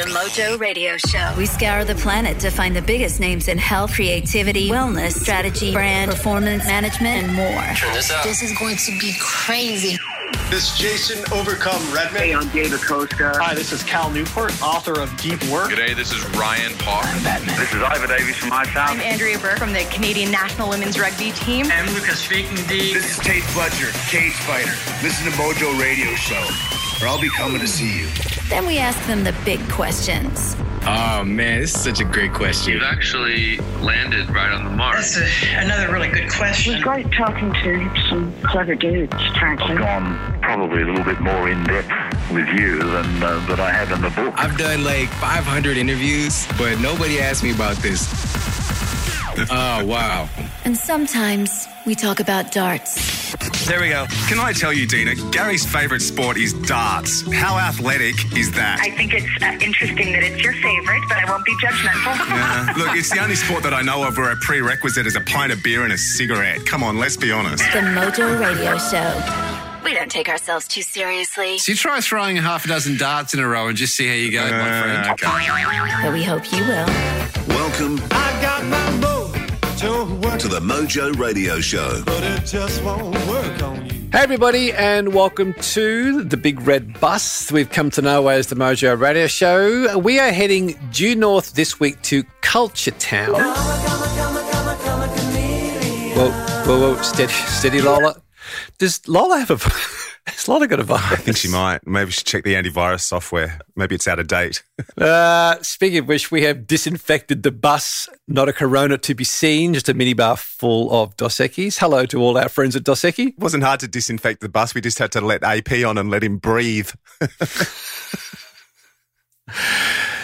The Mojo Radio Show. We scour the planet to find the biggest names in health, creativity, wellness, strategy, brand, performance, management, and more. Turn this up. This is going to be crazy. This is Jason Overcome Redman. Hey, I'm David Costa. Hi, this is Cal Newport, author of Deep Work. G'day, this is Ryan Park. This is Iva Davies from my town. I'm Andrea Burke from the Canadian National Women's Rugby Team. I'm Lucas Fakendy. This is Tate Fletcher, Cage Fighter. Listen to Mojo Radio Show, or I'll be coming to see you. Then we ask them the big questions. Oh man, this is such a great question. You've actually landed right on the mark. That's a, another really good question. It was great talking to some clever dudes, frankly. I've gone probably a little bit more in depth with you than uh, that I have in the book. I've done like 500 interviews, but nobody asked me about this. oh wow! And sometimes we talk about darts. There we go. Can I tell you, Dina, Gary's favourite sport is darts. How athletic is that? I think it's uh, interesting that it's your favourite, but I won't be judgmental. yeah. Look, it's the only sport that I know of where a prerequisite is a pint of beer and a cigarette. Come on, let's be honest. The Mojo Radio Show. We don't take ourselves too seriously. So you try throwing half a dozen darts in a row and just see how you go, uh, my friend. Okay. But we hope you will. Welcome. I to the Mojo Radio Show. Hey, everybody, and welcome to the Big Red Bus we've come to know as the Mojo Radio Show. We are heading due north this week to Culture Town. Whoa, whoa, whoa, steady, steady, Lola. Does Lola have a. Has Lola got a virus? I think she might. Maybe she check the antivirus software. Maybe it's out of date. uh, speaking of which, we have disinfected the bus. Not a Corona to be seen, just a minibar full of Dos Equis. Hello to all our friends at Dos Equis. It wasn't hard to disinfect the bus. We just had to let AP on and let him breathe.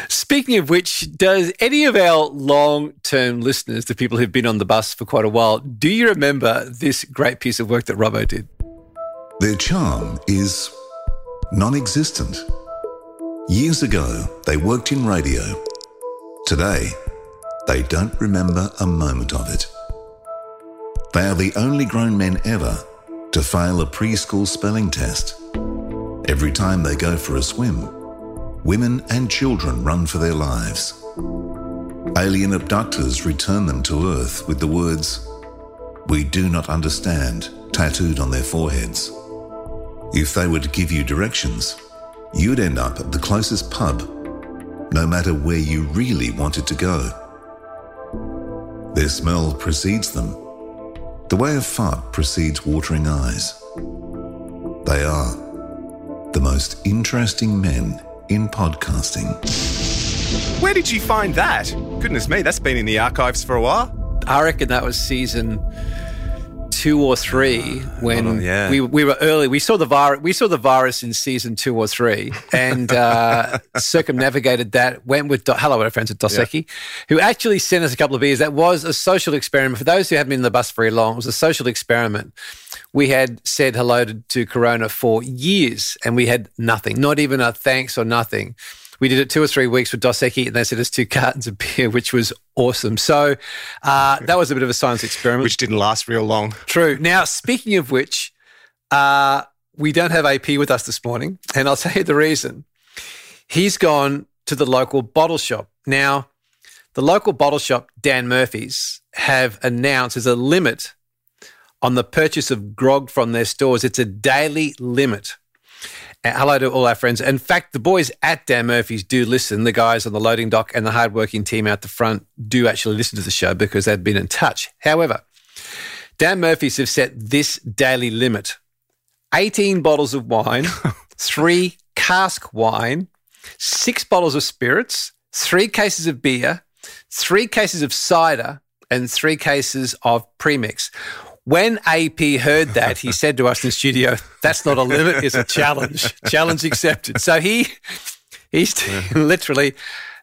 Speaking of which, does any of our long term listeners, the people who've been on the bus for quite a while, do you remember this great piece of work that Robbo did? Their charm is non existent. Years ago, they worked in radio. Today, they don't remember a moment of it. They are the only grown men ever to fail a preschool spelling test. Every time they go for a swim, women and children run for their lives. Alien abductors return them to Earth with the words, We do not understand, tattooed on their foreheads. If they were to give you directions, you'd end up at the closest pub, no matter where you really wanted to go. Their smell precedes them, the way a fart precedes watering eyes. They are the most interesting men in podcasting. Where did you find that? Goodness me, that's been in the archives for a while. I reckon that was season two or three when on, yeah. we we were early. We saw the virus. We saw the virus in season two or three, and uh, circumnavigated that. Went with Do- hello, our friends at Dos Equis, yeah. who actually sent us a couple of beers. That was a social experiment. For those who haven't been in the bus very long, it was a social experiment. We had said hello to, to Corona for years, and we had nothing, not even a thanks or nothing. We did it two or three weeks with Dos Equis, and they sent us two cartons of beer, which was awesome. So uh, that was a bit of a science experiment. Which didn't last real long. True. Now, speaking of which, uh, we don't have AP with us this morning, and I'll tell you the reason. He's gone to the local bottle shop. Now, the local bottle shop, Dan Murphy's, have announced there's a limit on the purchase of grog from their stores. It's a daily limit. Uh, hello to all our friends. In fact, the boys at Dan Murphy's do listen. The guys on the loading dock and the hardworking team out the front do actually listen to the show because they've been in touch. However, Dan Murphy's have set this daily limit 18 bottles of wine, three cask wine, six bottles of spirits, three cases of beer, three cases of cider, and three cases of premix. When AP heard that, he said to us in the studio, "That's not a limit; it's a challenge. challenge accepted." So he he's literally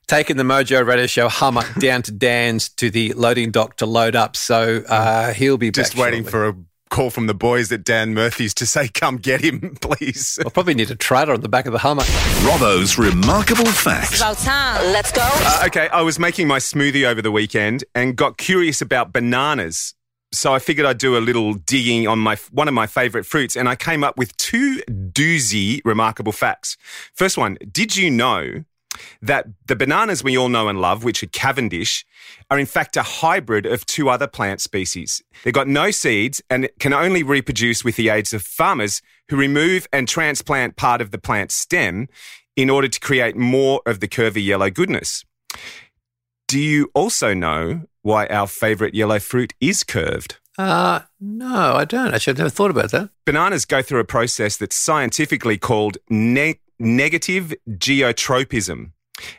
taken the Mojo Radio Show Hummer down to Dan's to the loading dock to load up. So uh, he'll be just waiting shortly. for a call from the boys at Dan Murphy's to say, "Come get him, please." I'll probably need a trailer on the back of the Hummer. Robbo's remarkable facts. It's about time. Let's go. Uh, okay, I was making my smoothie over the weekend and got curious about bananas. So I figured I'd do a little digging on my one of my favorite fruits, and I came up with two doozy remarkable facts. First one: Did you know that the bananas we all know and love, which are Cavendish, are in fact a hybrid of two other plant species. They've got no seeds and can only reproduce with the aids of farmers who remove and transplant part of the plant stem in order to create more of the curvy yellow goodness. Do you also know why our favorite yellow fruit is curved? Uh, no, I don't. Actually, I've never thought about that. Bananas go through a process that's scientifically called ne- negative geotropism.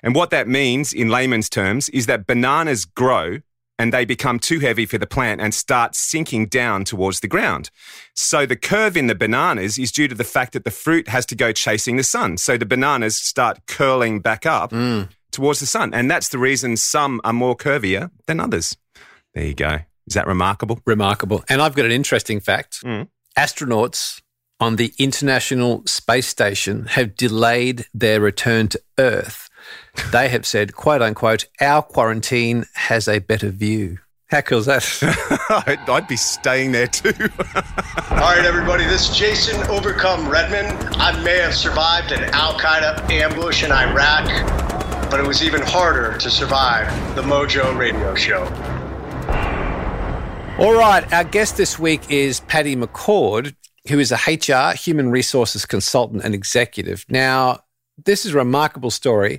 And what that means in layman's terms is that bananas grow and they become too heavy for the plant and start sinking down towards the ground. So the curve in the bananas is due to the fact that the fruit has to go chasing the sun. So the bananas start curling back up mm. Towards the sun. And that's the reason some are more curvier than others. There you go. Is that remarkable? Remarkable. And I've got an interesting fact. Mm. Astronauts on the International Space Station have delayed their return to Earth. They have said, quote unquote, our quarantine has a better view. How cool is that? I'd, I'd be staying there too. All right, everybody, this is Jason Overcome Redman. I may have survived an Al Qaeda ambush in Iraq, but it was even harder to survive the Mojo radio show. All right, our guest this week is Patty McCord, who is a HR, human resources consultant and executive. Now, this is a remarkable story.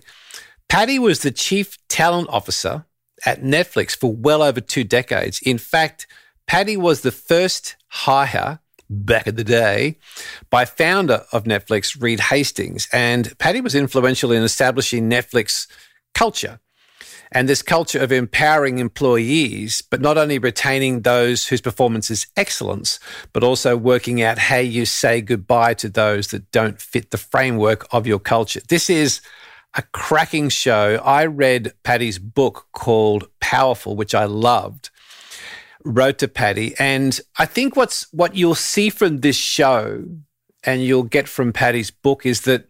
Patty was the chief talent officer at Netflix for well over two decades. In fact, Patty was the first hire back in the day by founder of Netflix, Reed Hastings. And Patty was influential in establishing Netflix culture and this culture of empowering employees, but not only retaining those whose performance is excellence, but also working out how you say goodbye to those that don't fit the framework of your culture. This is a cracking show. I read Patty's book called Powerful, which I loved. Wrote to Patty, and I think what's what you'll see from this show, and you'll get from Patty's book, is that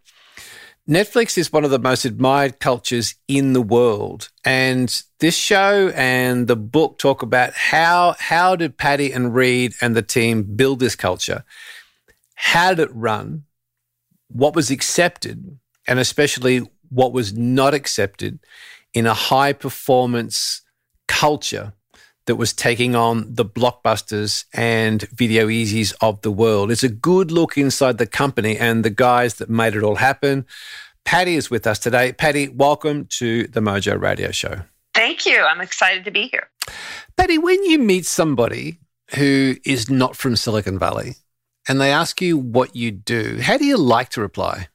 Netflix is one of the most admired cultures in the world. And this show and the book talk about how how did Patty and Reed and the team build this culture? How did it run? What was accepted? And especially what was not accepted in a high performance culture that was taking on the blockbusters and Video Ezys of the world. It's a good look inside the company and the guys that made it all happen. Patty is with us today. Patty, welcome to the Mojo Radio Show. Thank you. I'm excited to be here. Patty, when you meet somebody who is not from Silicon Valley and they ask you what you do, how do you like to reply?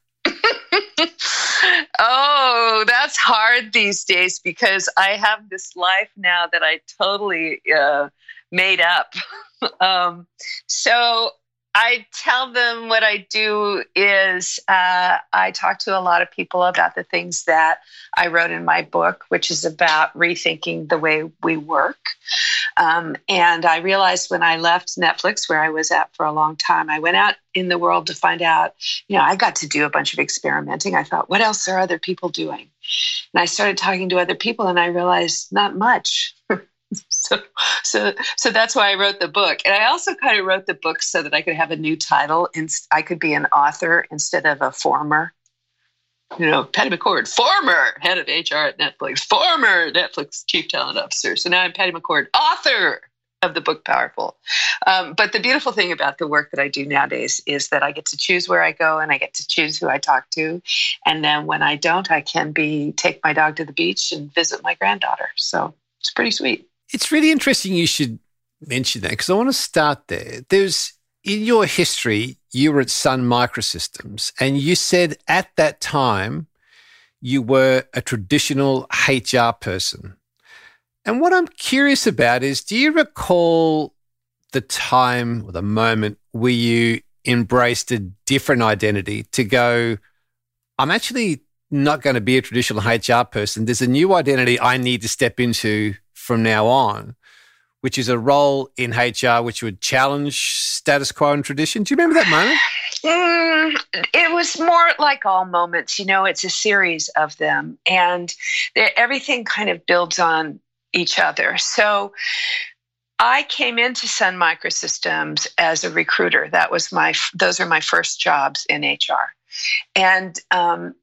Oh, that's hard these days because I have this life now that I totally uh, made up. um, so I tell them what I do is uh, I talk to a lot of people about the things that I wrote in my book, which is about rethinking the way we work. Um, and I realized when I left Netflix, where I was at for a long time, I went out in the world to find out, you know, I got to do a bunch of experimenting. I thought, what else are other people doing? And I started talking to other people and I realized not much. so so so that's why I wrote the book. And I also kind of wrote the book so that I could have a new title and I could be an author instead of a former. You know, Patty McCord, former head of HR at Netflix, former Netflix chief talent officer. So now I'm Patty McCord, author of the book Powerful. Um, but the beautiful thing about the work that I do nowadays is that I get to choose where I go and I get to choose who I talk to. And then when I don't, I can be take my dog to the beach and visit my granddaughter. So it's pretty sweet. It's really interesting you should mention that because I want to start there. There's in your history, you were at Sun Microsystems, and you said at that time you were a traditional HR person. And what I'm curious about is do you recall the time or the moment where you embraced a different identity to go, I'm actually not going to be a traditional HR person. There's a new identity I need to step into from now on, which is a role in HR which would challenge status quo and tradition. Do you remember that moment? Mm, it was more like all moments. You know, it's a series of them, and everything kind of builds on each other. So I came into Sun Microsystems as a recruiter. That was my; those are my first jobs in HR, and um,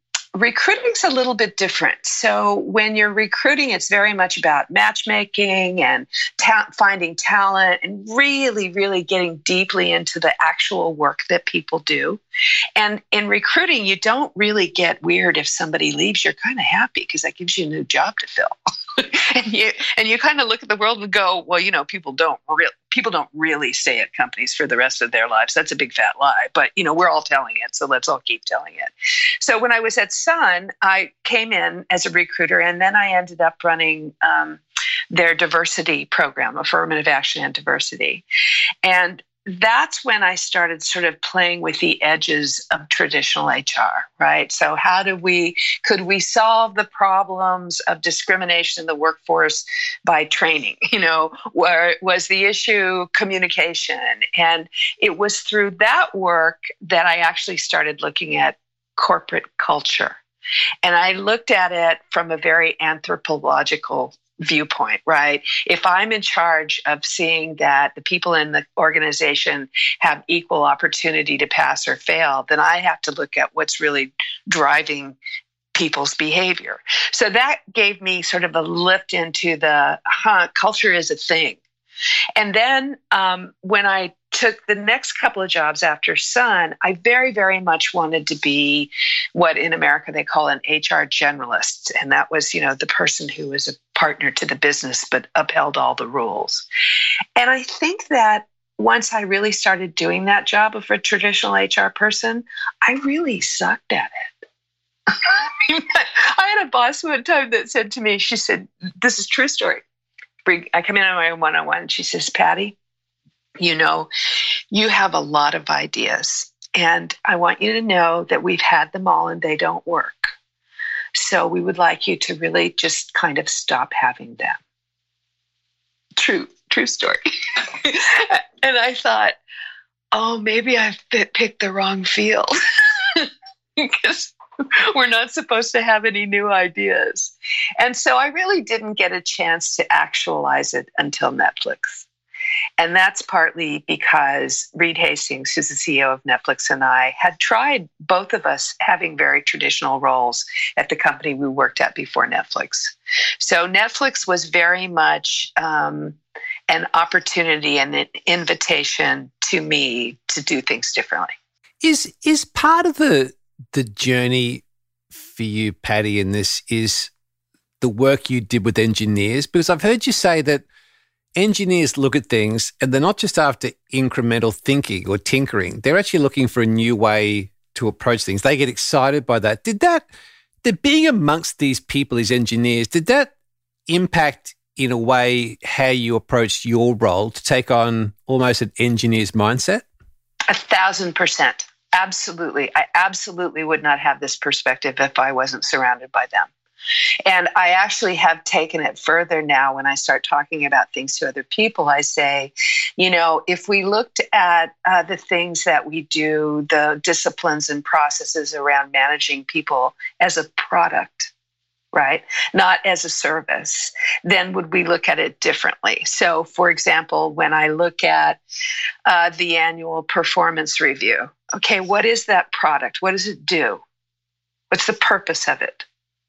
recruiting's a little bit different. So when you're recruiting, it's very much about matchmaking and ta- finding talent and really, really getting deeply into the actual work that people do. And in recruiting, you don't really get weird if somebody leaves. You're kind of happy because that gives you a new job to fill. and you and you kind of look at the world and go, well, you know, people don't real people don't really stay at companies for the rest of their lives. That's a big fat lie, but you know, we're all telling it, so let's all keep telling it. So when I was at Sun, I came in as a recruiter, and then I ended up running. Um, their diversity program, affirmative action and diversity. And that's when I started sort of playing with the edges of traditional HR, right? So how do we could we solve the problems of discrimination in the workforce by training? You know, where was the issue communication? And it was through that work that I actually started looking at corporate culture. And I looked at it from a very anthropological viewpoint, right? If I'm in charge of seeing that the people in the organization have equal opportunity to pass or fail, then I have to look at what's really driving people's behavior. So that gave me sort of a lift into the huh, culture is a thing. And then um, when I took the next couple of jobs after Sun, I very, very much wanted to be what in America they call an HR generalist. And that was, you know, the person who was a partner to the business but upheld all the rules. And I think that once I really started doing that job of a traditional HR person, I really sucked at it. I had a boss one time that said to me, she said, This is true story. I come in on my one on one. She says, Patty, you know, you have a lot of ideas. And I want you to know that we've had them all and they don't work. So we would like you to really just kind of stop having them. True, true story. and I thought, oh, maybe I've picked the wrong field because we're not supposed to have any new ideas. And so I really didn't get a chance to actualize it until Netflix. And that's partly because Reed Hastings, who's the CEO of Netflix, and I had tried both of us having very traditional roles at the company we worked at before Netflix. So Netflix was very much um, an opportunity and an invitation to me to do things differently. Is is part of the the journey for you, Patty, in this is the work you did with engineers? Because I've heard you say that engineers look at things and they're not just after incremental thinking or tinkering. They're actually looking for a new way to approach things. They get excited by that. Did that, did being amongst these people, these engineers, did that impact in a way how you approached your role to take on almost an engineer's mindset? A thousand percent. Absolutely. I absolutely would not have this perspective if I wasn't surrounded by them. And I actually have taken it further now when I start talking about things to other people. I say, you know, if we looked at uh, the things that we do, the disciplines and processes around managing people as a product, right? Not as a service, then would we look at it differently? So, for example, when I look at uh, the annual performance review, okay, what is that product? What does it do? What's the purpose of it?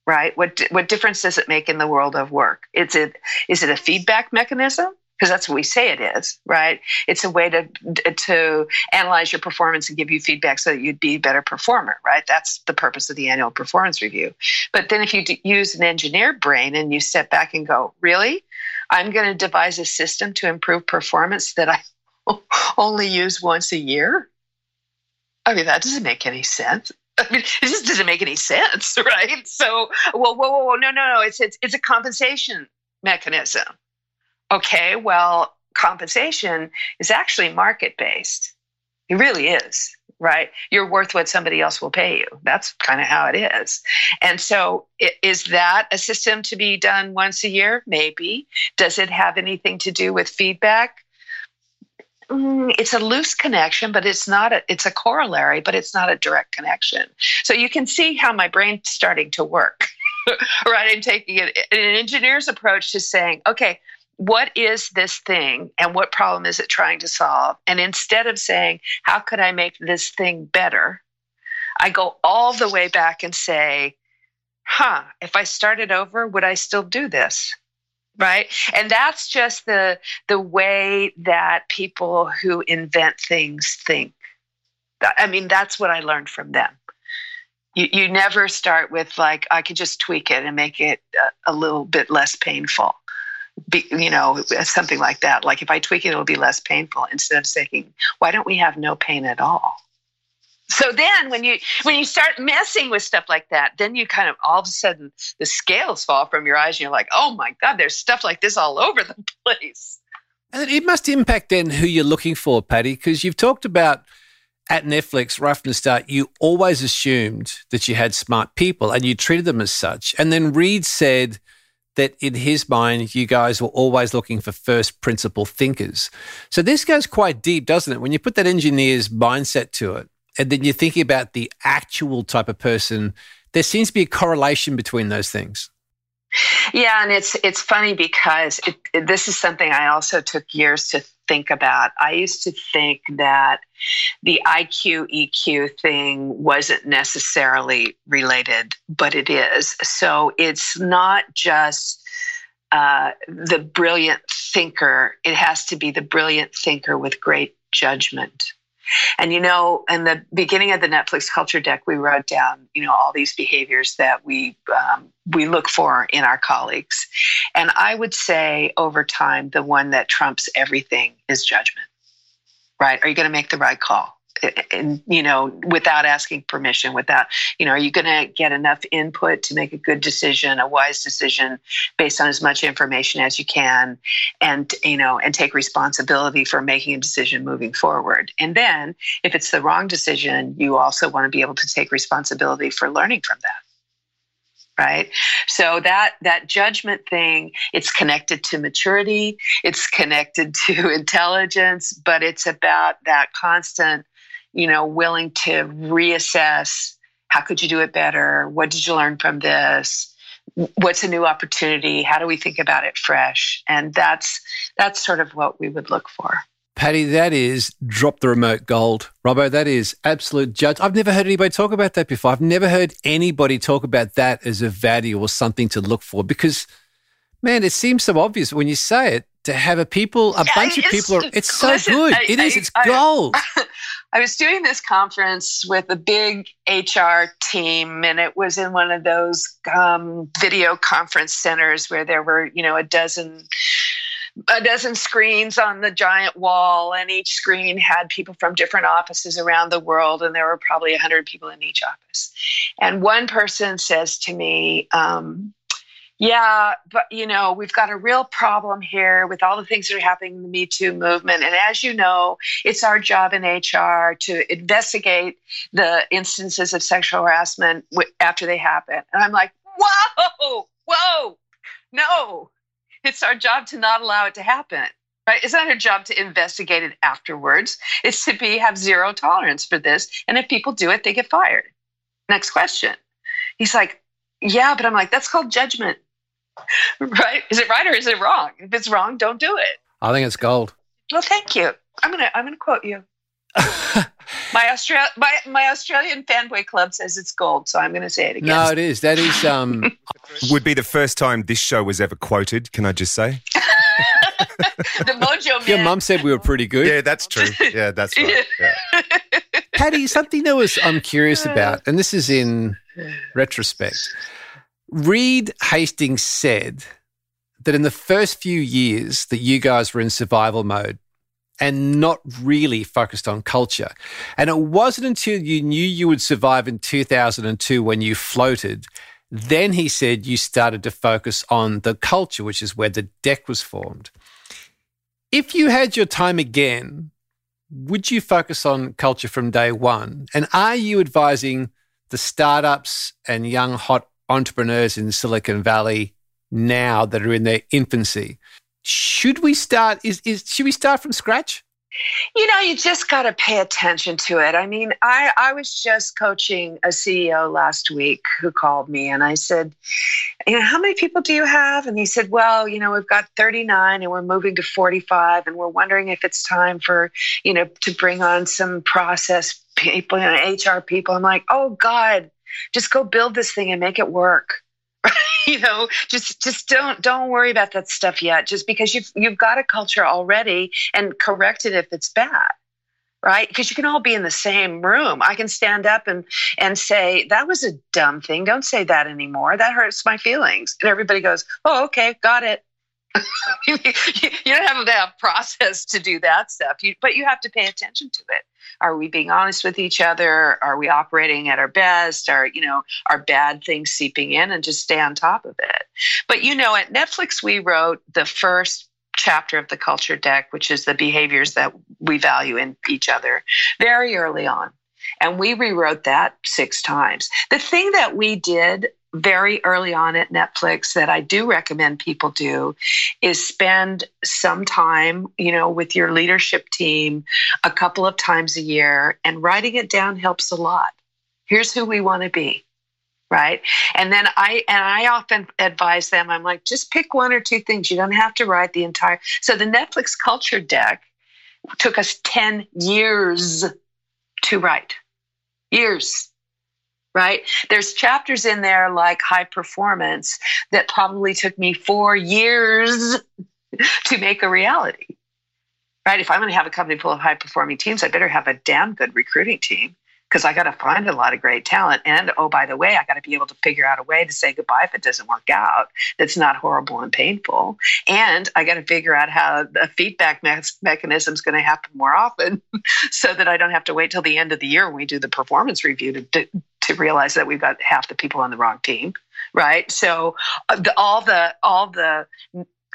right? What what difference does it make in the world of work? Is it is it a feedback mechanism? Because that's what we say it is, right? It's a way to to analyze your performance and give you feedback so that you'd be a better performer, right? That's the purpose of the annual performance review. But then if you use an engineer brain and you step back and go, really, I'm going to devise a system to improve performance that I only use once a year. I mean, that doesn't make any sense. I mean, it just doesn't make any sense, right? So, whoa, whoa, whoa, whoa, no, no, no. It's it's it's a compensation mechanism. Okay, well, compensation is actually market based. It really is, right? You're worth what somebody else will pay you. That's kind of how it is. And so, is that a system to be done once a year? Maybe. Does it have anything to do with feedback? Mm, it's a loose connection, but it's not a, it's a corollary, but it's not a direct connection. So you can see how my brain's starting to work, right? I'm taking an engineer's approach to saying, okay, what is this thing and what problem is it trying to solve? And instead of saying, how could I make this thing better? I go all the way back and say, huh, if I started over, would I still do this? Right. And that's just the the way that people who invent things think. I mean, that's what I learned from them. You, you never start with like, I could just tweak it and make it a, a little bit less painful. Be, you know, something like that. Like if I tweak it, it'll be less painful instead of saying, why don't we have no pain at all? so then when you when you start messing with stuff like that then you kind of all of a sudden the scales fall from your eyes and you're like oh my god there's stuff like this all over the place and it must impact then who you're looking for patty because you've talked about at netflix right from the start you always assumed that you had smart people and you treated them as such and then reed said that in his mind, you guys were always looking for first principle thinkers. So this goes quite deep, doesn't it? When you put that engineer's mindset to it, and then you're thinking about the actual type of person, there seems to be a correlation between those things. Yeah, and it's it's funny because it, this is something I also took years to think about. I used to think that the IQ EQ thing wasn't necessarily related, but it is. So it's not just uh, the brilliant thinker; it has to be the brilliant thinker with great judgment. And you know, in the beginning of the Netflix culture deck, we wrote down, you know, all these behaviors that we um, we look for in our colleagues. And I would say over time, the one that trumps everything is judgment. Right? Are you going to make the right call? You know without asking permission without you know are you going to get enough input to make a good decision a wise decision based on as much information as you can and you know and take responsibility for making a decision moving forward? And then if it's the wrong decision you also want to be able to take responsibility for learning from that right? So that that judgment thing it's connected to maturity it's connected to intelligence but it's about that constant you know, willing to reassess how could you do it better? What did you learn from this? What's a new opportunity? How do we think about it fresh? And that's that's sort of what we would look for. Patty, that is drop the remote gold. Robbo, that is absolute judge. I've never heard anybody talk about that before. I've never heard anybody talk about that as a value or something to look for because, man, it seems so obvious when you say it to have a people, a yeah, bunch of people. Are, it's so listen, good. I, it is. I, it's gold. I, I was doing this conference with a big HR team, and it was in one of those um, video conference centers where there were, you know, a dozen a dozen screens on the giant wall, and each screen had people from different offices around the world, and there were probably 100 people in each office. And one person says to me, um, yeah, but you know, we've got a real problem here with all the things that are happening in the Me Too movement. And as you know, it's our job in HR to investigate the instances of sexual harassment after they happen. And I'm like, whoa, whoa, no, it's our job to not allow it to happen. Right? It's not our job to investigate it afterwards. It's to be have zero tolerance for this. And if people do it, they get fired. Next question. He's like, yeah, but I'm like, that's called judgment. Right? Is it right or is it wrong? If it's wrong, don't do it. I think it's gold. Well, thank you. I'm gonna I'm gonna quote you. my Australia my, my Australian fanboy club says it's gold, so I'm gonna say it again. No, it is. That is um would be the first time this show was ever quoted, can I just say? the Mojo Man. Your mum said we were pretty good. Yeah, that's true. Yeah, that's right. Yeah. Patty, something that was I'm curious about, and this is in retrospect. Reed Hastings said that in the first few years that you guys were in survival mode and not really focused on culture. And it wasn't until you knew you would survive in 2002 when you floated. Then he said you started to focus on the culture, which is where the deck was formed. If you had your time again, would you focus on culture from day one? And are you advising the startups and young hot entrepreneurs in Silicon Valley now that are in their infancy. Should we start? Is, is should we start from scratch? You know, you just got to pay attention to it. I mean, I, I was just coaching a CEO last week who called me and I said, You know, how many people do you have? And he said, Well, you know, we've got 39 and we're moving to 45 and we're wondering if it's time for, you know, to bring on some process people, you know, HR people. I'm like, oh God, just go build this thing and make it work. you know, just just don't don't worry about that stuff yet. Just because you've you've got a culture already and correct it if it's bad right? Because you can all be in the same room. I can stand up and and say that was a dumb thing. Don't say that anymore. That hurts my feelings. And everybody goes oh okay got it you don't have have process to do that stuff. You, but you have to pay attention to it. Are we being honest with each other? Are we operating at our best? Are you know are bad things seeping in? And just stay on top of it. But you know at netflix we wrote the first chapter of the culture deck which is the behaviors that we value in each other very early on. And we rewrote that six times. The thing that we did very early on at Netflix that I do recommend people do is spend some time, you know, with your leadership team a couple of times a year and writing it down helps a lot. Here's who we want to be. Right. And then I and I often advise them, I'm like, just pick one or two things. You don't have to write the entire so the Netflix culture deck took us 10 years to write. Years right? There's chapters in there like high performance that probably took me four years to make a reality, right? If I'm going to have a company full of high performing teams, I better have a damn good recruiting team because I got to find a lot of great talent. And oh, by the way, I got to be able to figure out a way to say goodbye if it doesn't work out that's not horrible and painful. And I got to figure out how the feedback me- mechanism is going to happen more often so that I don't have to wait till the end of the year when we do the performance review to, to, to realize that we've got half the people on the wrong team. Right. So uh, all the, all the,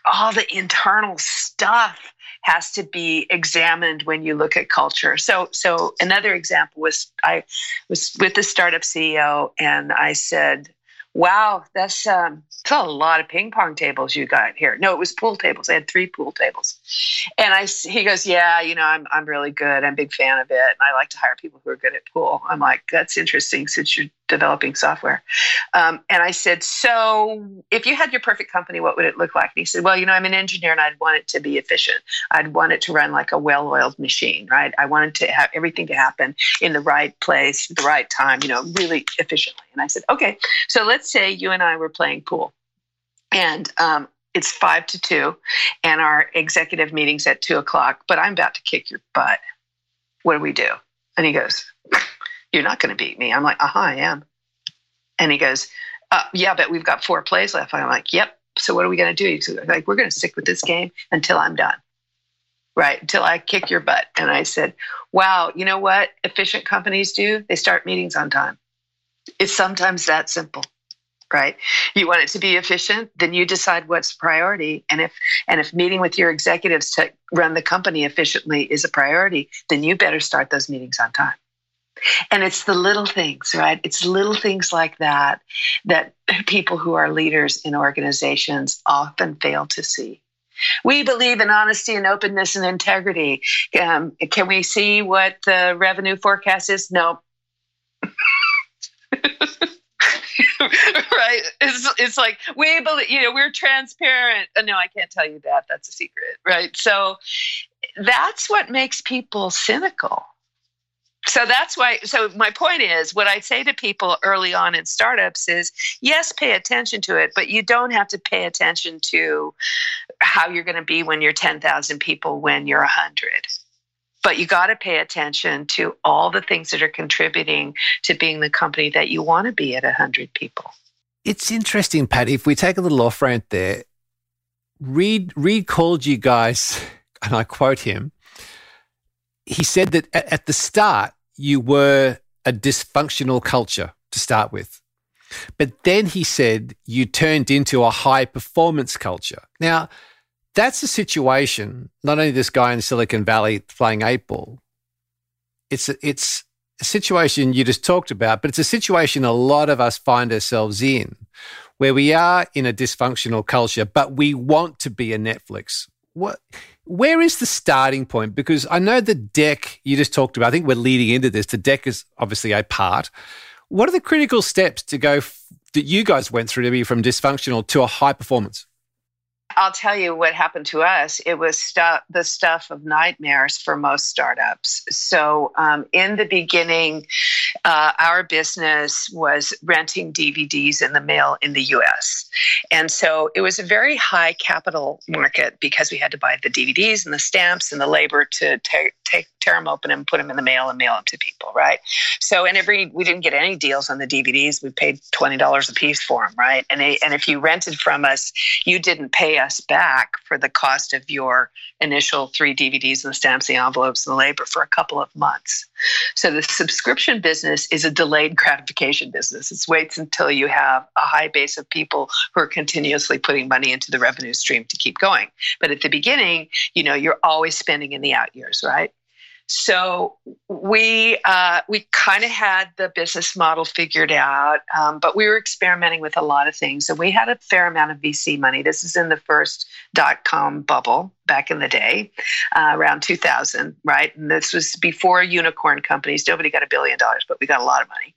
all the internal stuff has to be examined when you look at culture. So, so another example was I was with the startup CEO, and I said, "Wow, that's um, a lot of ping pong tables you got here." No, it was pool tables. I had three pool tables, and I he goes, "Yeah, you know, I'm I'm really good. I'm a big fan of it, and I like to hire people who are good at pool." I'm like, "That's interesting since you're developing software. Um, and I said, So if you had your perfect company, what would it look like? And he said, Well, you know, I'm an engineer and I'd want it to be efficient. I'd want it to run like a well oiled machine, right? I wanted to have everything to happen in the right place, the right time, you know, really efficiently. And I said, Okay, so let's say you and I were playing pool. And um, it's five to two, and our executive meeting's at two o'clock, but I'm about to kick your butt. What do we do? And he goes, you're not going to beat me. I'm like, uh-huh, I am. And he goes, uh, yeah, but we've got four plays left. I'm like, yep. So what are we going to do? He's like, we're going to stick with this game until I'm done. Right. Until I kick your butt. And I said, wow, you know what efficient companies do? They start meetings on time. It's sometimes that simple right you want it to be efficient then you decide what's priority and if and if meeting with your executives to run the company efficiently is a priority then you better start those meetings on time and it's the little things, right? It's little things like that that people who are leaders in organizations often fail to see. We believe in honesty and openness and integrity. Um, can we see what the revenue forecast is? No. right? It's, it's like we believe, you know, we're transparent. Uh, no, I can't tell you that. That's a secret, right? So that's what makes people cynical so that's why so my point is what i say to people early on in startups is yes pay attention to it but you don't have to pay attention to how you're going to be when you're 10,000 people when you're 100 but you got to pay attention to all the things that are contributing to being the company that you want to be at 100 people. It's interesting pat if we take a little off rant there reed reed called you guys and i quote him he said that at the start, you were a dysfunctional culture to start with. But then he said you turned into a high performance culture. Now, that's a situation, not only this guy in Silicon Valley playing eight ball, it's a, it's a situation you just talked about, but it's a situation a lot of us find ourselves in where we are in a dysfunctional culture, but we want to be a Netflix. What where is the starting point? Because I know the deck you just talked about, I think we're leading into this. The deck is obviously a part. What are the critical steps to go f- that you guys went through to be from dysfunctional to a high performance? I'll tell you what happened to us. It was stuff, the stuff of nightmares for most startups. So, um, in the beginning, uh, our business was renting DVDs in the mail in the US. And so it was a very high capital market because we had to buy the DVDs and the stamps and the labor to tear them open and put them in the mail and mail them to people, right? So, and every we didn't get any deals on the DVDs. We paid twenty dollars a piece for them, right? And they, and if you rented from us, you didn't pay back for the cost of your initial three DVDs and the stamps, the envelopes, and the labor for a couple of months. So the subscription business is a delayed gratification business. It waits until you have a high base of people who are continuously putting money into the revenue stream to keep going. But at the beginning, you know, you're always spending in the out years, right? So we uh, we kind of had the business model figured out, um, but we were experimenting with a lot of things, and we had a fair amount of VC money. This is in the first dot com bubble, back in the day, uh, around 2000, right? And this was before unicorn companies. Nobody got a billion dollars, but we got a lot of money.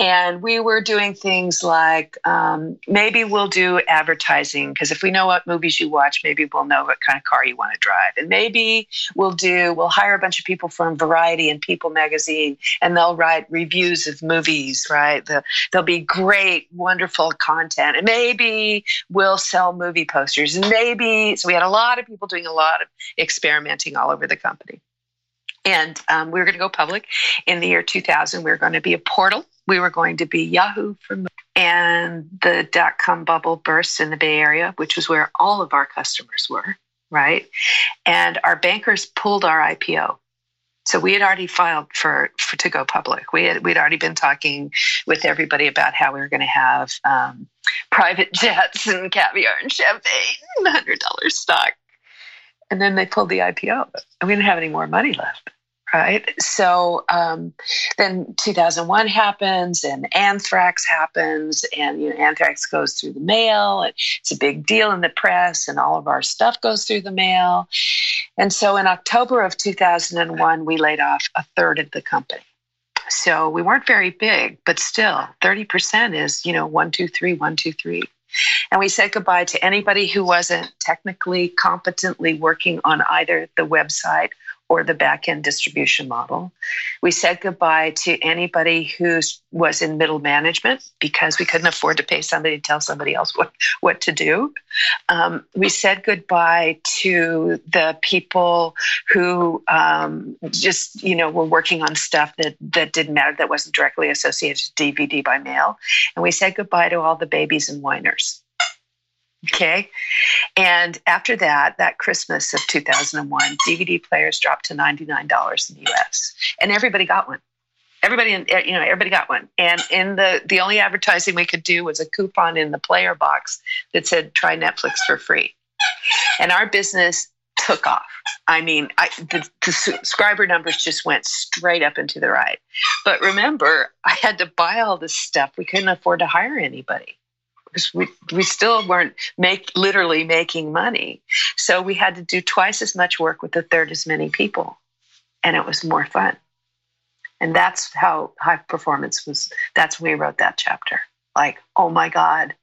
And we were doing things like um, maybe we'll do advertising because if we know what movies you watch, maybe we'll know what kind of car you want to drive. And maybe we'll do, we'll hire a bunch of people from Variety and People magazine and they'll write reviews of movies, right? The, there'll be great, wonderful content. And maybe we'll sell movie posters. Maybe, so we had a lot of people doing doing a lot of experimenting all over the company. And um, we were going to go public in the year 2000. We were going to be a portal. We were going to be Yahoo for and the dot com bubble burst in the Bay Area, which was where all of our customers were, right? And our bankers pulled our IPO. So we had already filed for, for to go public. We had we'd already been talking with everybody about how we were going to have um, private jets and caviar and champagne, hundred dollars stock and then they pulled the IPO, and we didn't have any more money left. Right. So um, then 2001 happens, and anthrax happens, and you know, anthrax goes through the mail. It's a big deal in the press, and all of our stuff goes through the mail. And so in October of 2001, we laid off a third of the company. So we weren't very big, but still, 30% is, you know, one, two, three, one, two, three. And we said goodbye to anybody who wasn't technically competently working on either the website or the back end distribution model. We said goodbye to anybody who was in middle management because we couldn't afford to pay somebody to tell somebody else what, what to do. Um, we said goodbye to the people who um, just, you know, were working on stuff that, that didn't matter, that wasn't directly associated to DVD by mail. And we said goodbye to all the babies and whiners. Okay. And after that, that Christmas of 2001, DVD players dropped to $99 in the US. And everybody got one. Everybody, you know, everybody got one. And in the, the only advertising we could do was a coupon in the player box that said, try Netflix for free. And our business took off. I mean, I, the, the, subscriber numbers just went straight up into the right. But remember, I had to buy all this stuff. We couldn't afford to hire anybody because we, we still weren't make literally making money. So we had to do twice as much work with a third as many people. And it was more fun. And that's how high performance was. That's when we wrote that chapter. Like, oh my God,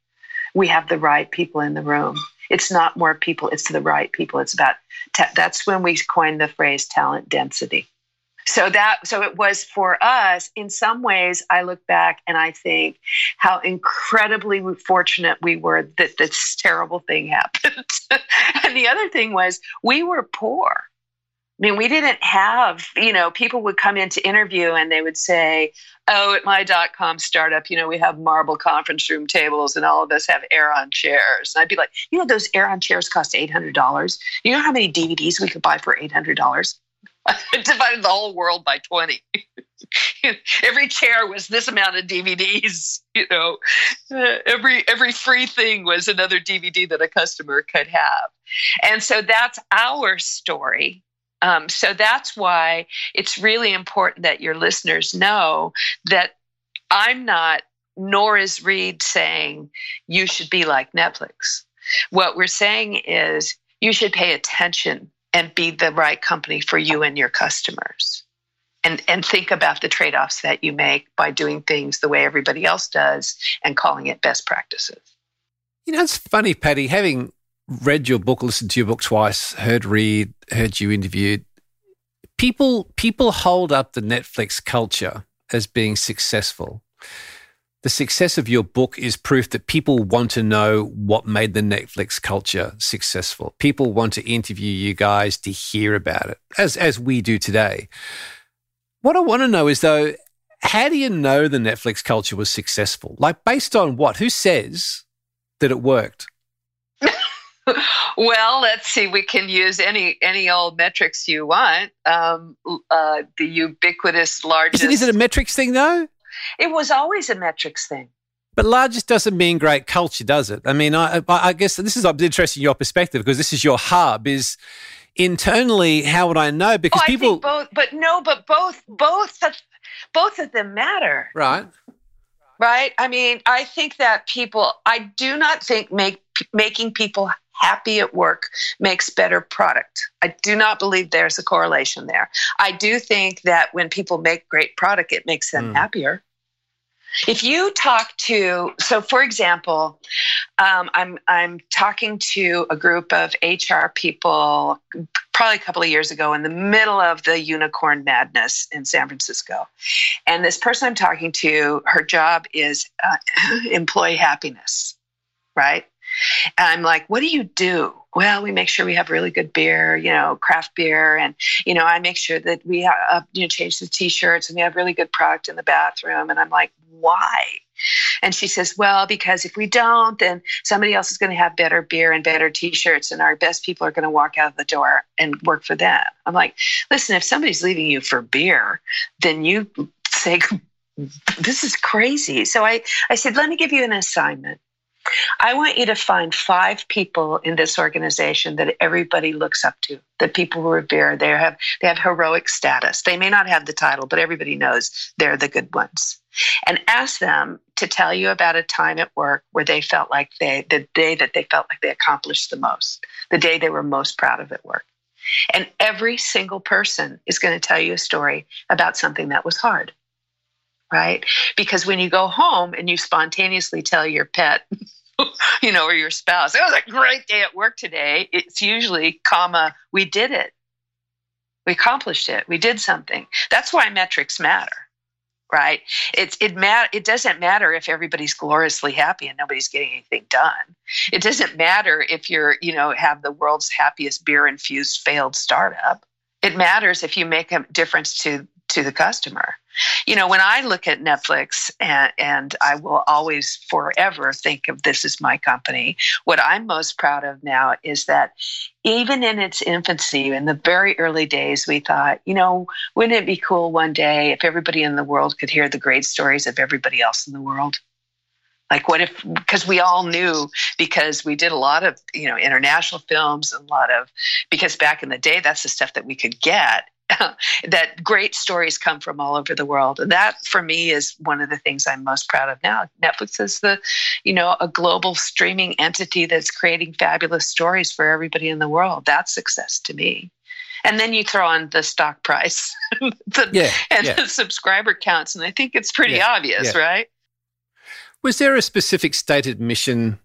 we have the right people in the room. It's not more people, it's the right people. It's about, ta- that's when we coined the phrase talent density so that so it was for us in some ways i look back and i think how incredibly fortunate we were that this terrible thing happened and the other thing was we were poor I mean, we didn't have, you know, people would come in to interview and they would say, Oh, at my dot com startup, you know, we have marble conference room tables and all of us have Aeron chairs. And I'd be like, You know, those Aeron chairs cost $800. You know how many DVDs we could buy for $800? divided the whole world by 20. every chair was this amount of DVDs, you know. Uh, every every free thing was another DVD that a customer could have. And so that's our story. Um, so that's why it's really important that your listeners know that I'm not, nor is Reed saying you should be like Netflix. What we're saying is you should pay attention and be the right company for you and your customers. And, and think about the trade offs that you make by doing things the way everybody else does and calling it best practices. You know, it's funny, Patty, having read your book, listened to your book twice, heard Reed, heard you interviewed. People people hold up the Netflix culture as being successful. The success of your book is proof that people want to know what made the Netflix culture successful. People want to interview you guys to hear about it, as as we do today. What I want to know is though, how do you know the Netflix culture was successful? Like based on what? Who says that it worked? well, let's see. We can use any any old metrics you want. Um, uh, the ubiquitous largest. Is it, is it a metrics thing though? It was always a metrics thing. But largest doesn't mean great culture, does it? I mean, I, I guess this is interesting your perspective because this is your hub. Is internally, how would I know? Because oh, people both, but no, but both, both, both of them matter, right? Right. I mean, I think that people. I do not think make making people happy at work makes better product. I do not believe there's a correlation there. I do think that when people make great product, it makes them mm. happier. If you talk to, so for example, um, I'm I'm talking to a group of HR people probably a couple of years ago in the middle of the unicorn madness in San Francisco, and this person I'm talking to, her job is uh, employee happiness, right? And I'm like, what do you do? Well, we make sure we have really good beer, you know, craft beer. And, you know, I make sure that we uh, you know, change the t shirts and we have really good product in the bathroom. And I'm like, why? And she says, well, because if we don't, then somebody else is going to have better beer and better t shirts, and our best people are going to walk out of the door and work for them. I'm like, listen, if somebody's leaving you for beer, then you say, this is crazy. So I, I said, let me give you an assignment. I want you to find five people in this organization that everybody looks up to, that people who revere. They have they have heroic status. They may not have the title, but everybody knows they're the good ones. And ask them to tell you about a time at work where they felt like they the day that they felt like they accomplished the most, the day they were most proud of at work. And every single person is going to tell you a story about something that was hard right? Because when you go home and you spontaneously tell your pet, you know, or your spouse, it was a great day at work today, it's usually, comma, we did it. We accomplished it. We did something. That's why metrics matter, right? It's it mat- it doesn't matter if everybody's gloriously happy and nobody's getting anything done. It doesn't matter if you're, you know, have the world's happiest beer infused failed startup. It matters if you make a difference to to the customer. You know, when I look at Netflix, and, and I will always forever think of this as my company, what I'm most proud of now is that even in its infancy, in the very early days, we thought, you know, wouldn't it be cool one day if everybody in the world could hear the great stories of everybody else in the world? like what if because we all knew because we did a lot of you know international films and a lot of because back in the day that's the stuff that we could get that great stories come from all over the world. And that for me is one of the things I'm most proud of now. Netflix is the, you know, a global streaming entity that's creating fabulous stories for everybody in the world. That's success to me. And then you throw on the stock price the, yeah, and yeah. the subscriber counts. And I think it's pretty yeah, obvious, right? Was there a specific stated mission,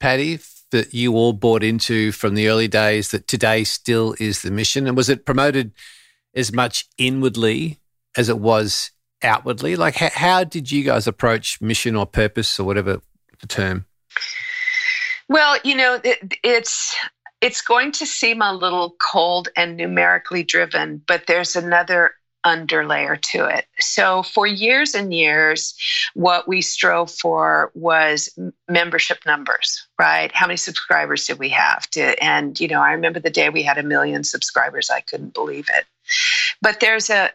Patty, that you all bought into from the early days that today still is the mission? And was it promoted as much inwardly as it was outwardly? Like, how, how did you guys approach mission or purpose or whatever the term? Well, you know, it, it's it's going to seem a little cold and numerically driven, but there's another underlayer to it. So, for years and years, what we strove for was membership numbers, right? How many subscribers did we have to? And, you know, I remember the day we had a million subscribers, I couldn't believe it. But there's a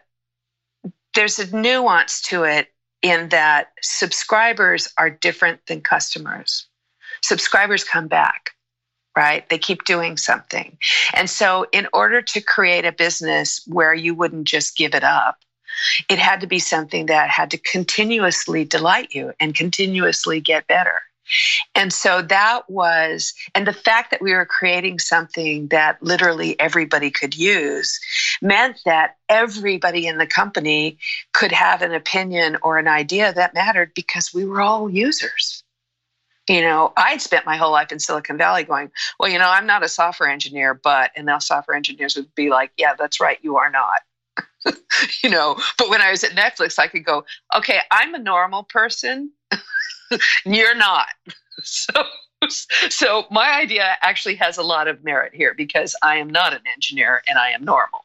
there's a nuance to it in that subscribers are different than customers. Subscribers come back right? They keep doing something. And so, in order to create a business where you wouldn't just give it up, it had to be something that had to continuously delight you and continuously get better. And so that was, and the fact that we were creating something that literally everybody could use meant that everybody in the company could have an opinion or an idea that mattered because we were all users. you know, I'd spent my whole life in Silicon Valley going, well, you know, I'm not a software engineer, but, and now software engineers would be like, yeah, that's right, you are not. you know, but when I was at Netflix, I could go, okay, I'm a normal person. You're not. So, so my idea actually has a lot of merit here because I am not an engineer and I am normal.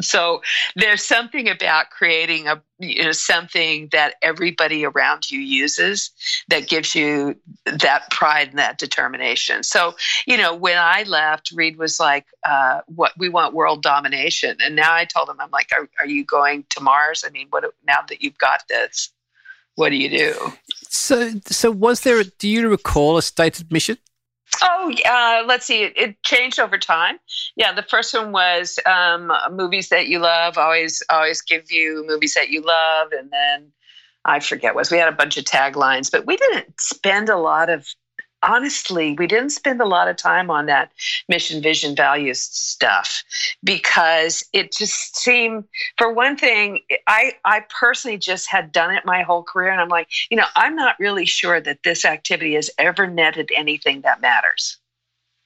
So there's something about creating a you know something that everybody around you uses that gives you that pride and that determination. So you know when I left, Reed was like, uh, "What we want world domination," and now I told him, "I'm like, are, are you going to Mars? I mean, what now that you've got this?" What do you do? So, so was there? Do you recall a stated mission? Oh, uh, let's see. It, it, changed over time. Yeah, the first one was um, movies that you love. Always, always give you movies that you love, and then I forget was we had a bunch of taglines, but we didn't spend a lot of honestly, we didn't spend a lot of time on that mission, vision, values stuff because it just seemed, for one thing, I, I personally just had done it my whole career. And I'm like, you know, I'm not really sure that this activity has ever netted anything that matters.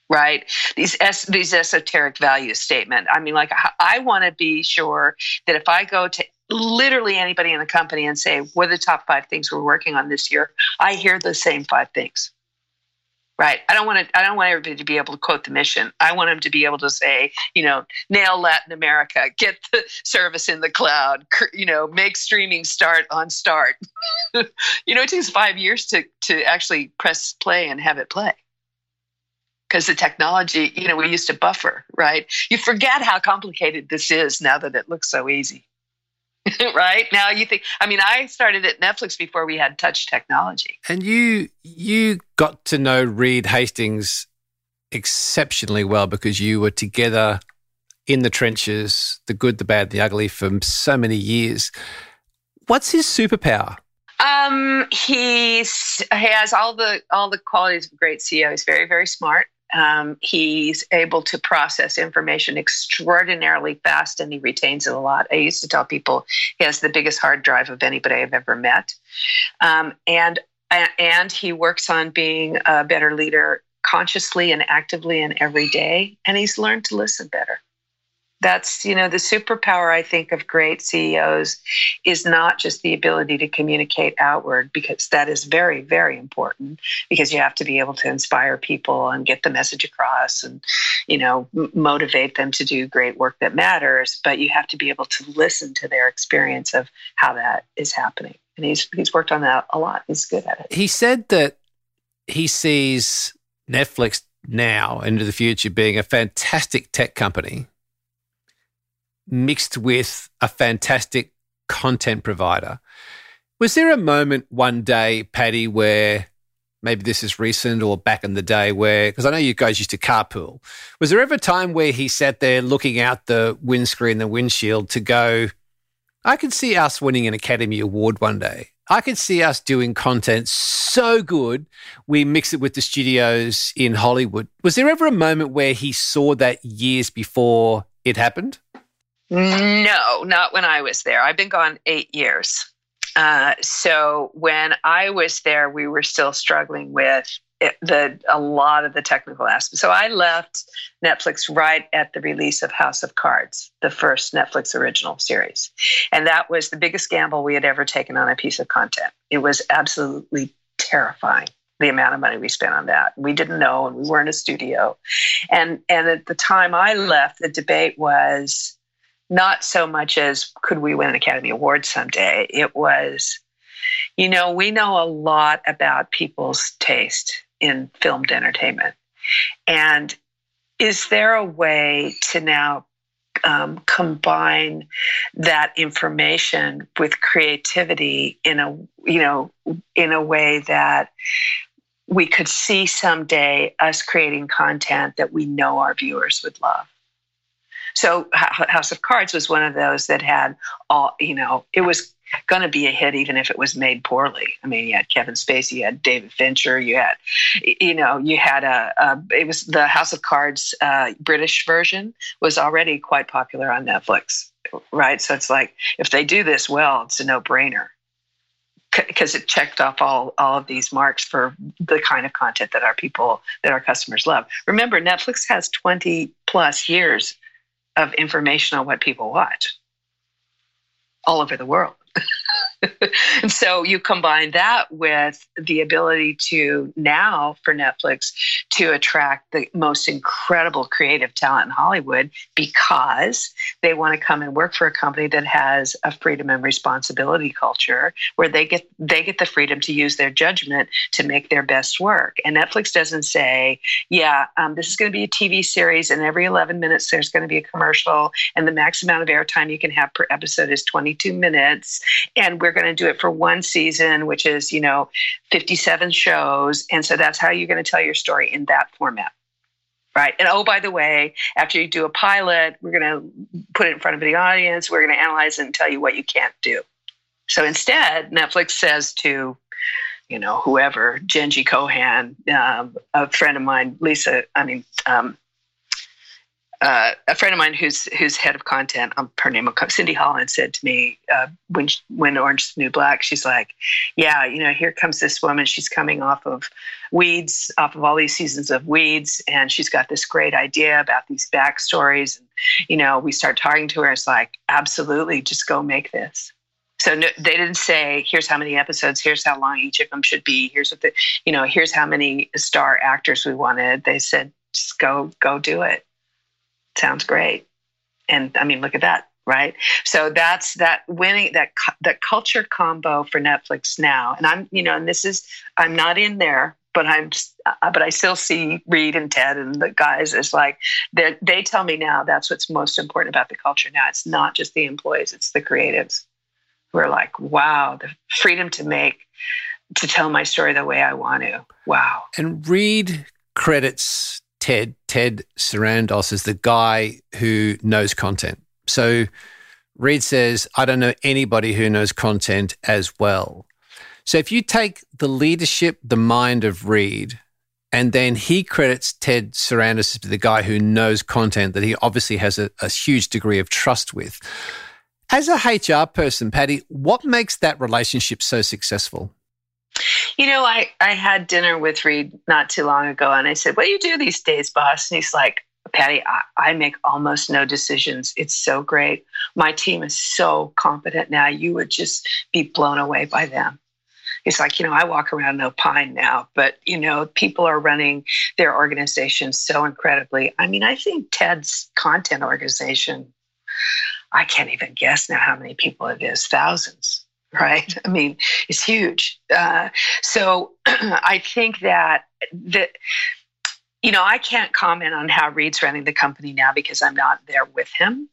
Right, these es- these esoteric value statement. I mean, like I want to be sure that if I go to literally anybody in the company and say, "What are the top five things we're working on this year?" I hear the same five things Right. I don't want to. I don't want everybody to be able to quote the mission. I want them to be able to say, you know, nail Latin America, get the service in the cloud, you know, make streaming start on start. you know, it takes five years to to actually press play and have it play because the technology, you know, we used to buffer. Right. You forget how complicated this is now that it looks so easy. right? Now you think i mean i started at netflix before we had touch technology. And you you got to know reed hastings exceptionally well because you were together in the trenches the good the bad the ugly for so many years. What's his superpower? Um he's he has all the all the qualities of a great ceo he's very very smart um, he's able to process information extraordinarily fast and he retains it a lot. I used to tell people he has the biggest hard drive of anybody I've ever met. Um, and and he works on being a better leader consciously and actively and every day. And he's learned to listen better that's you know the superpower i think of great ceos is not just the ability to communicate outward because that is very very important because you have to be able to inspire people and get the message across and you know motivate them to do great work that matters but you have to be able to listen to their experience of how that is happening. And he's he's worked on that a lot. He's good at it. He said that he sees netflix now into the future being a fantastic tech company mixed with a fantastic content provider. Was there a moment one day, Patty, where maybe this is recent or back in the day where, because I know you guys used to carpool, was there ever a time where he sat there looking out the windscreen, the windshield to go, I could see us winning an Academy Award one day. I could see us doing content so good, we mix it with the studios in Hollywood. Was there ever a moment where he saw that years before it happened? No, not when I was there. I've been gone eight years. Uh, so when I was there, we were still struggling with it, the a lot of the technical aspects. So I left Netflix right at the release of House of Cards, the first Netflix original series, and that was the biggest gamble we had ever taken on a piece of content. It was absolutely terrifying the amount of money we spent on that. We didn't know, and we weren't a studio, and and at the time I left, the debate was not so much as could we win an Academy Award someday. It was, you know, we know a lot about people's taste in filmed entertainment. And is there a way to now um, combine that information with creativity in a you know in a way that we could see someday us creating content that we know our viewers would love so House of Cards was one of those that had all, you know, it was going to be a hit even if it was made poorly. I mean, you had Kevin Spacey, you had David Fincher, you had, you know, you had a, a it was the House of Cards uh, British version was already quite popular on Netflix, right? So it's like if they do this well, it's a no brainer because it checked off all all of these marks for the kind of content that our people that our customers love. Remember, Netflix has 20 plus years of information on what people watch all over the world. and so you combine that with the ability to now for Netflix to attract the most incredible creative talent in Hollywood because they want to come and work for a company that has a freedom and responsibility culture where they get they get the freedom to use their judgment to make their best work. And Netflix doesn't say, "Yeah, um, this is going to be a TV series, and every 11 minutes there's going to be a commercial, and the max amount of airtime you can have per episode is 22 minutes, and we're going to do it for one season, which is you know 57 shows, and so that's how you're going to tell your story in that format." right? And oh, by the way, after you do a pilot, we're going to put it in front of the audience. We're going to analyze it and tell you what you can't do. So instead, Netflix says to, you know, whoever, Jenji Kohan, um, a friend of mine, Lisa, I mean, um, uh, a friend of mine who's who's head of content, um, her name Cindy Holland said to me uh, when she, when Orange is New Black, she's like, "Yeah, you know, here comes this woman. She's coming off of Weeds, off of all these seasons of Weeds, and she's got this great idea about these backstories. And you know, we start talking to her. It's like, absolutely, just go make this." So no, they didn't say, "Here's how many episodes. Here's how long each of them should be. Here's what the, you know, here's how many star actors we wanted." They said, "Just go, go do it." Sounds great. And I mean, look at that, right? So that's that winning that that culture combo for Netflix now. And I'm, you know, and this is I'm not in there, but I'm, uh, but I still see Reed and Ted and the guys as like they they tell me now that's what's most important about the culture now. It's not just the employees, it's the creatives who are like, wow, the freedom to make to tell my story the way I want to. Wow. And Reed credits Ted, Ted Sarandos is the guy who knows content. So Reed says, I don't know anybody who knows content as well. So if you take the leadership, the mind of Reed, and then he credits Ted Sarandos as the guy who knows content that he obviously has a, a huge degree of trust with. As a HR person, Patty, what makes that relationship so successful? You know, I, I had dinner with Reed not too long ago and I said, What do you do these days, boss? And he's like, Patty, I, I make almost no decisions. It's so great. My team is so competent now. You would just be blown away by them. It's like, you know, I walk around no pine now, but, you know, people are running their organizations so incredibly. I mean, I think Ted's content organization, I can't even guess now how many people it is, thousands right? I mean, it's huge. Uh, so I think that that you know I can't comment on how Reed's running the company now because I'm not there with him.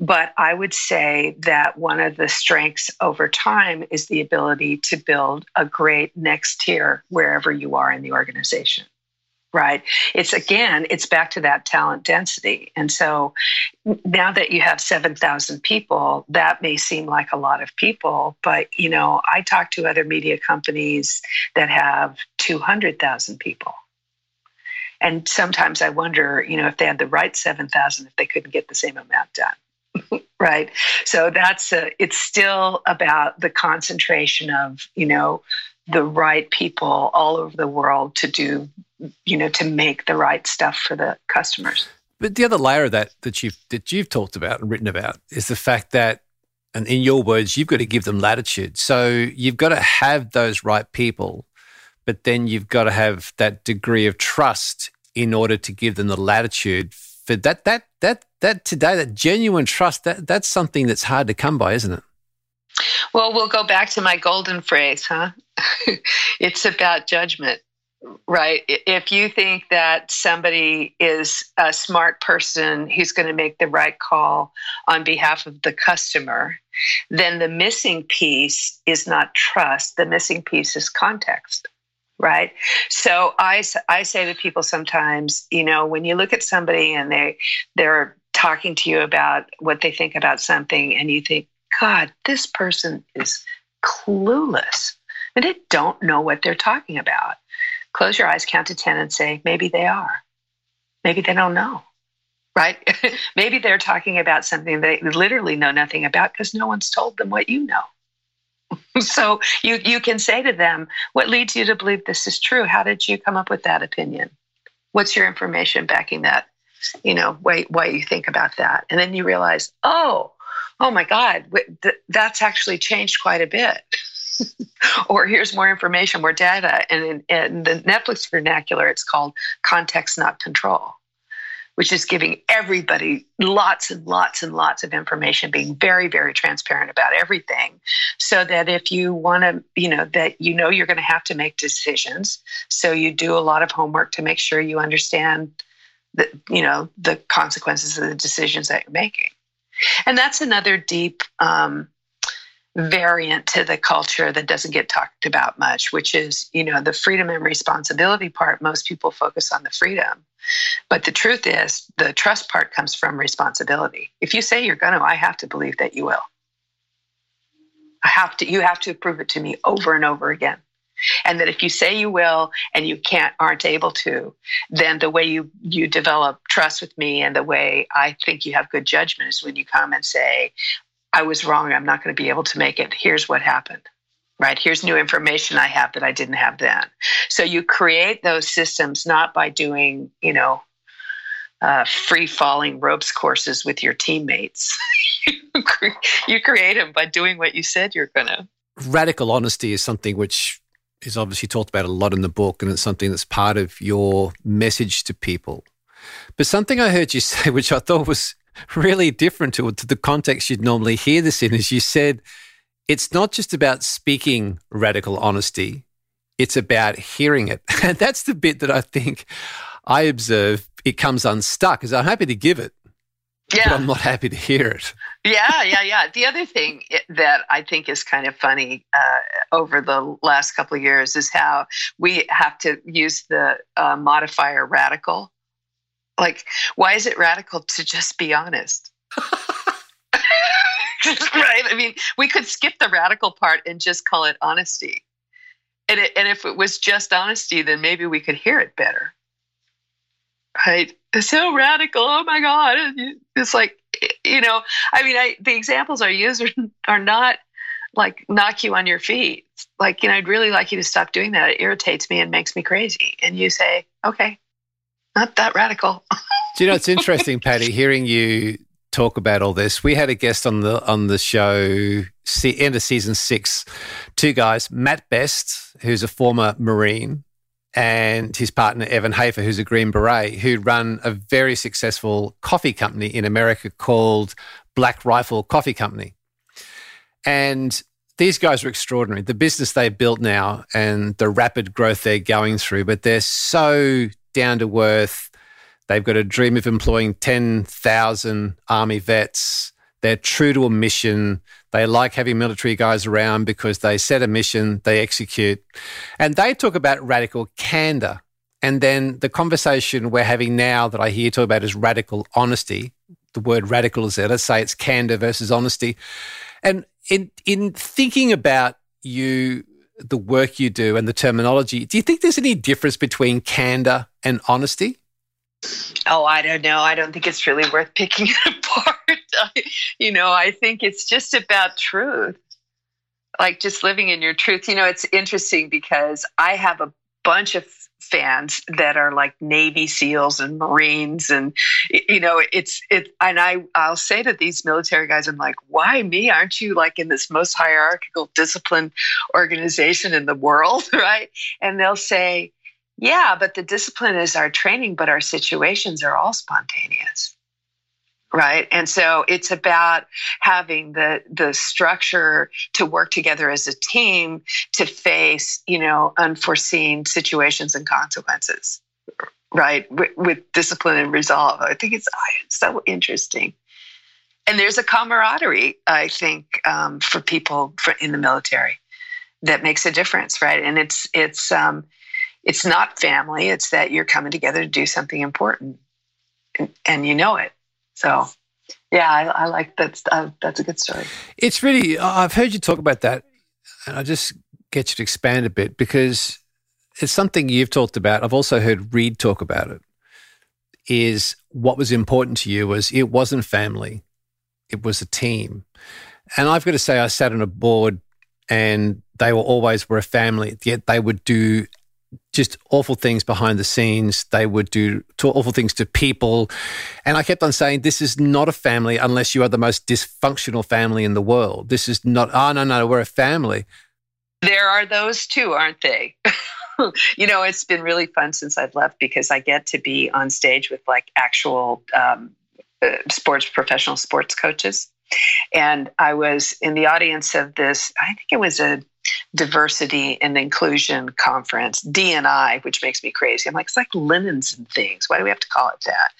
But I would say that one of the strengths over time is the ability to build a great next tier wherever you are in the organization right. It's again it's back to that talent density. And so now that you have 7000 people that may seem like a lot of people but you know i talk to other media companies that have 200000 people. And sometimes i wonder you know if they had the right 7000 if they couldn't get the same amount done. Right? So that's a, it's still about the concentration of you know the right people all over the world to do, you know, to make the right stuff for the customers. But the other layer of that that you've that you've talked about and written about is the fact that, and in your words, you've got to give them latitude. So you've got to have those right people, but then you've got to have that degree of trust in order to give them the latitude for that that that that today that genuine trust that that's something that's hard to come by, isn't it? Well, we'll go back to my golden phrase, huh? it's about judgment, right? If you think that somebody is a smart person who's going to make the right call on behalf of the customer, then the missing piece is not trust. The missing piece is context right so i i say to people sometimes you know when you look at somebody and they they're talking to you about what they think about something and you think God, this person is clueless and they don't know what they're talking about. Close your eyes, count to 10, and say, maybe they are. Maybe they don't know, right? maybe they're talking about something they literally know nothing about because no one's told them what you know. so you you can say to them, "What leads you to believe this is true? How did you come up with that opinion? What's your information backing that? You know, why why you think about that?" And then you realize, "Oh, oh my God, that's actually changed quite a bit." or here's more information, more data. And in, in the Netflix vernacular, it's called context, not control which is giving everybody lots and lots and lots of information, being very, very transparent about everything. So that if you want to, you know, that you know you're going to have to make decisions. So you do a lot of homework to make sure you understand the, you know, the consequences of the decisions that you're making. And that's another deep um, variant to the culture that doesn't get talked about much, which is, you know, the freedom and responsibility part. Most people focus on the freedom. But the truth is, the trust part comes from responsibility. If you say you're going to, I have to believe that you will. I have to, you have to prove it to me over and over again. And that if you say you will and you can't, aren't able to, then the way you, you develop trust with me and the way I think you have good judgment is when you come and say, I was wrong. I'm not going to be able to make it. Here's what happened right? Here's new information I have that I didn't have then. So you create those systems not by doing, you know, uh, free falling ropes courses with your teammates. you create them by doing what you said you're going to. Radical honesty is something which is obviously talked about a lot in the book, and it's something that's part of your message to people. But something I heard you say, which I thought was really different to, to the context you'd normally hear this in, is you said, it's not just about speaking radical honesty, it's about hearing it. And that's the bit that I think I observe it comes unstuck because I'm happy to give it. Yeah. But I'm not happy to hear it. yeah, yeah, yeah. The other thing that I think is kind of funny uh, over the last couple of years is how we have to use the uh, modifier radical. Like, why is it radical to just be honest? right? I mean, we could skip the radical part and just call it honesty. And, it, and if it was just honesty, then maybe we could hear it better. Right? It's so radical. Oh my God. It's like, you know, I mean, I, the examples I use are, are not like knock you on your feet. Like, you know, I'd really like you to stop doing that. It irritates me and makes me crazy. And you say, okay, not that radical. Do you know, it's interesting, Patty, hearing you talk about all this. We had a guest on the on the show end of season six, two guys, Matt Best, who's a former Marine, and his partner Evan Hafer, who's a Green Beret, who run a very successful coffee company in America called Black Rifle Coffee Company. And these guys are extraordinary. The business they've built now and the rapid growth they're going through, but they're so down to earth They've got a dream of employing 10,000 Army vets. They're true to a mission. They like having military guys around because they set a mission, they execute. And they talk about radical candor. And then the conversation we're having now that I hear talk about is radical honesty. The word radical is there. Let's say it's candor versus honesty. And in, in thinking about you, the work you do and the terminology, do you think there's any difference between candor and honesty? Oh, I don't know. I don't think it's really worth picking it apart. you know, I think it's just about truth, like just living in your truth. You know, it's interesting because I have a bunch of fans that are like Navy SEALs and Marines, and you know, it's it. And I I'll say to these military guys, I'm like, why me? Aren't you like in this most hierarchical, disciplined organization in the world, right? And they'll say yeah, but the discipline is our training, but our situations are all spontaneous. Right. And so it's about having the the structure to work together as a team to face, you know, unforeseen situations and consequences. Right. With, with discipline and resolve. I think it's, it's so interesting and there's a camaraderie i think um, for people for, in the military that makes a difference right and it's it's um, it's not family it's that you're coming together to do something important. And, and you know it. So yeah i, I like that's uh, that's a good story. It's really i've heard you talk about that and i just get you to expand a bit because it's something you've talked about. I've also heard reed talk about it. Is what was important to you was it wasn't family it was a team. And i've got to say i sat on a board and they were always were a family. Yet they would do just awful things behind the scenes. They would do awful things to people. And I kept on saying, this is not a family unless you are the most dysfunctional family in the world. This is not, oh, no, no, we're a family. There are those too, aren't they? you know, it's been really fun since I've left because I get to be on stage with like actual um, uh, sports, professional sports coaches. And I was in the audience of this, I think it was a diversity and inclusion conference, DNI, which makes me crazy. I'm like, it's like linens and things. Why do we have to call it that?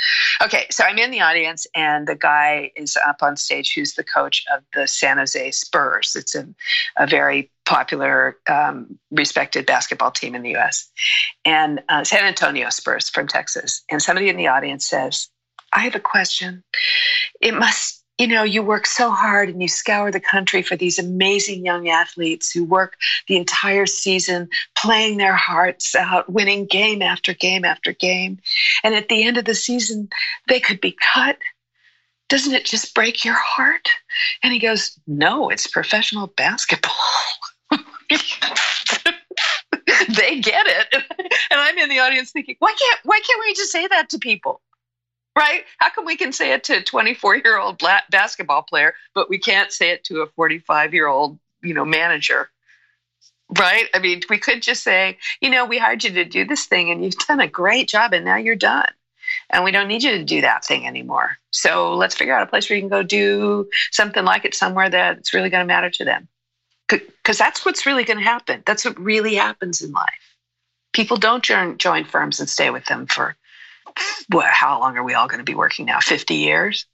Okay, so I'm in the audience, and the guy is up on stage who's the coach of the San Jose Spurs. It's a, a very popular, um, respected basketball team in the US, and uh, San Antonio Spurs from Texas. And somebody in the audience says, I have a question. It must you know, you work so hard and you scour the country for these amazing young athletes who work the entire season playing their hearts out, winning game after game after game. And at the end of the season, they could be cut. Doesn't it just break your heart? And he goes, No, it's professional basketball. they get it. And I'm in the audience thinking, why can't why can't we just say that to people? Right? How come we can say it to a 24 year old basketball player, but we can't say it to a 45 year old, you know, manager? Right? I mean, we could just say, you know, we hired you to do this thing and you've done a great job and now you're done. And we don't need you to do that thing anymore. So let's figure out a place where you can go do something like it somewhere that's really going to matter to them. Because that's what's really going to happen. That's what really happens in life. People don't join, join firms and stay with them for what, how long are we all going to be working now? 50 years?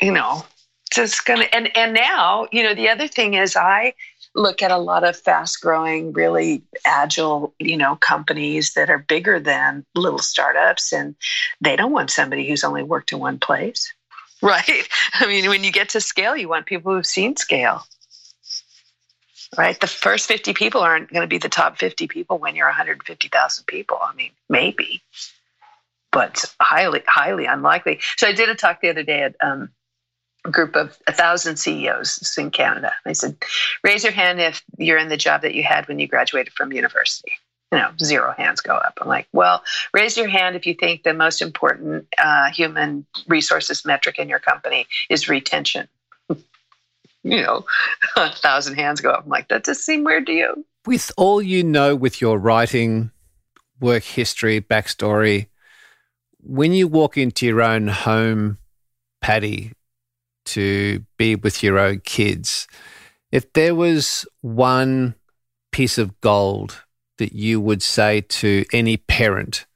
You know, just going to, and, and now, you know, the other thing is I look at a lot of fast growing, really agile, you know, companies that are bigger than little startups and they don't want somebody who's only worked in one place. Right. I mean, when you get to scale, you want people who've seen scale right? The first 50 people aren't going to be the top 50 people when you're 150,000 people. I mean, maybe but highly, highly unlikely. So I did a talk the other day at um, a group of a thousand CEOs in Canada. I said, raise your hand if you're in the job that you had when you graduated from university. You know, zero hands go up. I'm like, well, raise your hand if you think the most important uh, human resources metric in your company is retention. you know, a thousand hands go up. I'm like, that does seem weird to you. With all you know, with your writing, work history, backstory, when you walk into your own home, Patty, to be with your own kids, if there was one piece of gold that you would say to any parent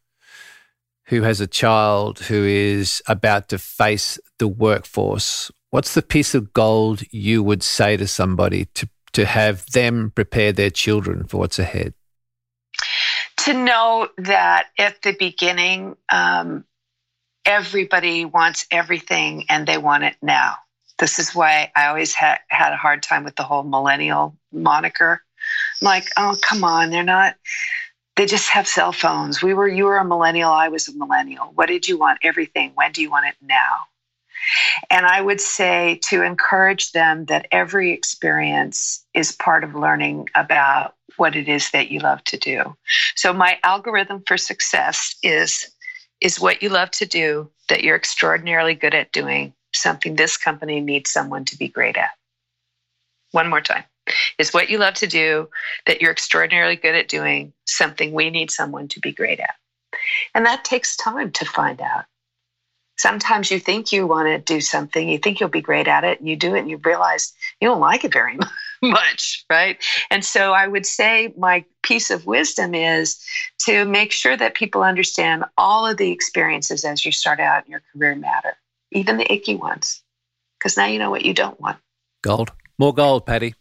who has a child who is about to face the workforce, what's the piece of gold you would say to somebody to, to have them prepare their children for what's ahead? To know that at the beginning, um, everybody wants everything and they want it now. This is why I always ha- had a hard time with the whole millennial moniker. I'm like, oh, come on, they're not. They just have cell phones. We were, you were a millennial, I was a millennial. What did you want? Everything. When do you want it now? And I would say to encourage them that every experience is part of learning about what it is that you love to do. So, my algorithm for success is, is what you love to do that you're extraordinarily good at doing, something this company needs someone to be great at. One more time. Is what you love to do that you're extraordinarily good at doing, something we need someone to be great at. And that takes time to find out sometimes you think you want to do something, you think you'll be great at it, and you do it, and you realize you don't like it very much, right? And so I would say my piece of wisdom is to make sure that people understand all of the experiences as you start out in your career matter, even the icky ones, because now you know what you don't want. Gold, more gold, Patty.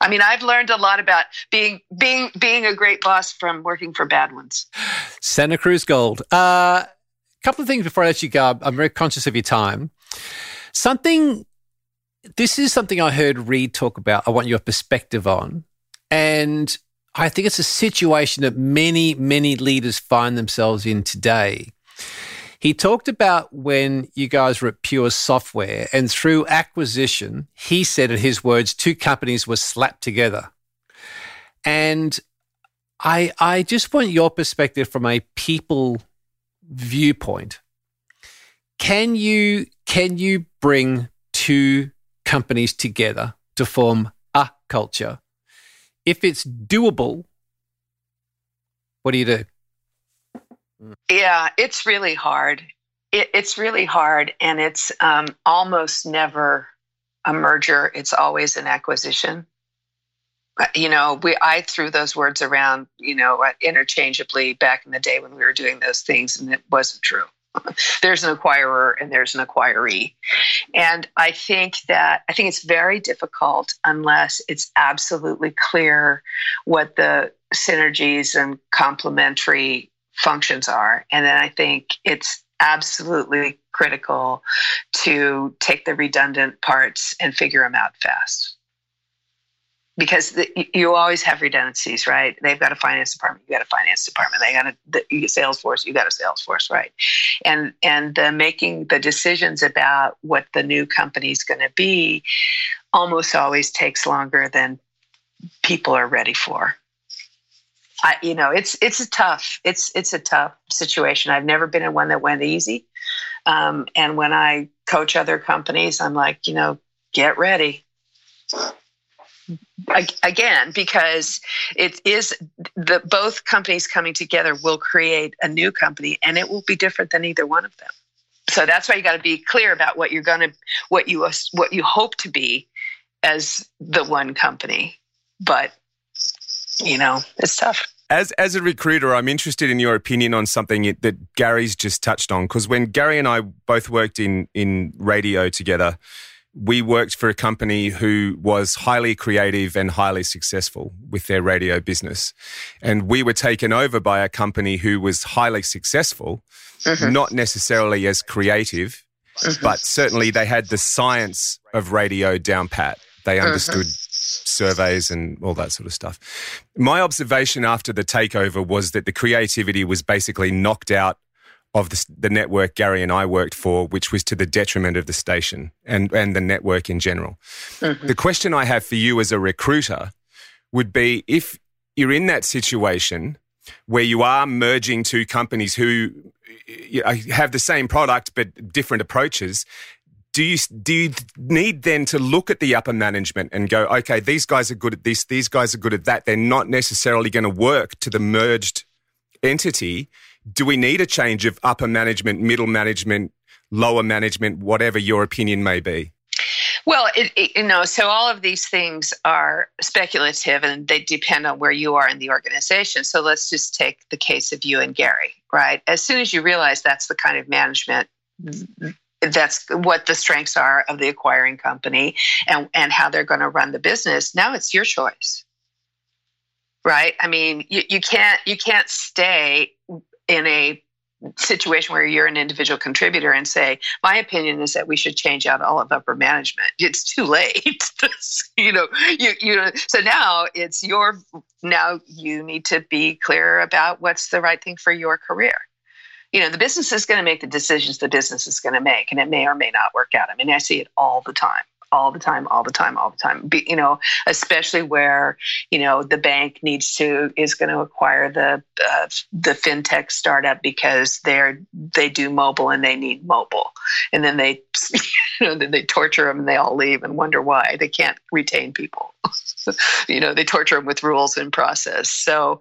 I mean, I've learned a lot about being being being a great boss from working for bad ones. Santa Cruz Gold. Uh, couple of things before I let you go. I'm very conscious of your time. Something, this is something I heard Reed talk about. I want your perspective on. And I think it's a situation that many, many leaders find themselves in today. He talked about when you guys were at Pure Software and through acquisition, he said in his words, two companies were slapped together. And I, I just want your perspective from a people viewpoint. Can you, can you bring two companies together to form a culture? If it's doable, what do you do? Yeah, it's really hard. It, it's really hard, and it's um, almost never a merger. It's always an acquisition. Uh, you know, we I threw those words around, you know, uh, interchangeably back in the day when we were doing those things, and it wasn't true. there's an acquirer and there's an acquiree, and I think that I think it's very difficult unless it's absolutely clear what the synergies and complementary functions are. And then I think it's absolutely critical to take the redundant parts and figure them out fast. Because the, you always have redundancies, right? They've got a finance department, you got a finance department. They got a the, sales force, you got a sales force, right? And and the making the decisions about what the new company is going to be almost always takes longer than people are ready for. I, you know, it's it's a tough it's it's a tough situation. I've never been in one that went easy. Um, and when I coach other companies, I'm like, you know, get ready. Again, because it is the both companies coming together will create a new company, and it will be different than either one of them. So that's why you got to be clear about what you're going to, what you what you hope to be as the one company. But you know, it's tough. As as a recruiter, I'm interested in your opinion on something that Gary's just touched on. Because when Gary and I both worked in in radio together, we worked for a company who was highly creative and highly successful with their radio business, and we were taken over by a company who was highly successful, mm-hmm. not necessarily as creative, mm-hmm. but certainly they had the science of radio down pat. They mm-hmm. understood surveys and all that sort of stuff. My observation after the takeover was that the creativity was basically knocked out of the, the, network Gary and I worked for, which was to the detriment of the station and, and the network in general. Mm-hmm. The question I have for you as a recruiter would be if you're in that situation where you are merging two companies who have the same product but different approaches do you do you need then to look at the upper management and go, okay, these guys are good at this, these guys are good at that. They're not necessarily going to work to the merged entity. Do we need a change of upper management, middle management, lower management, whatever your opinion may be? Well, it, it, you know, so all of these things are speculative and they depend on where you are in the organization. So let's just take the case of you and Gary, right? As soon as you realize that's the kind of management that's what the strengths are of the acquiring company and, and how they're going to run the business now it's your choice right i mean you, you can't you can't stay in a situation where you're an individual contributor and say my opinion is that we should change out all of upper management. It's too late. You know you you know so now it's your now you need to be clear about what's the right thing for your career. You know, the business is going to make the decisions the business is going to make, and it may or may not work out. I mean, I see it all the time all the time, all the time, all the time. Be, you know, especially where you know the bank needs to is going to acquire the uh, the fintech startup because they're they do mobile and they need mobile, and then they you know then they torture them and they all leave and wonder why they can't retain people. you know, they torture them with rules and process. So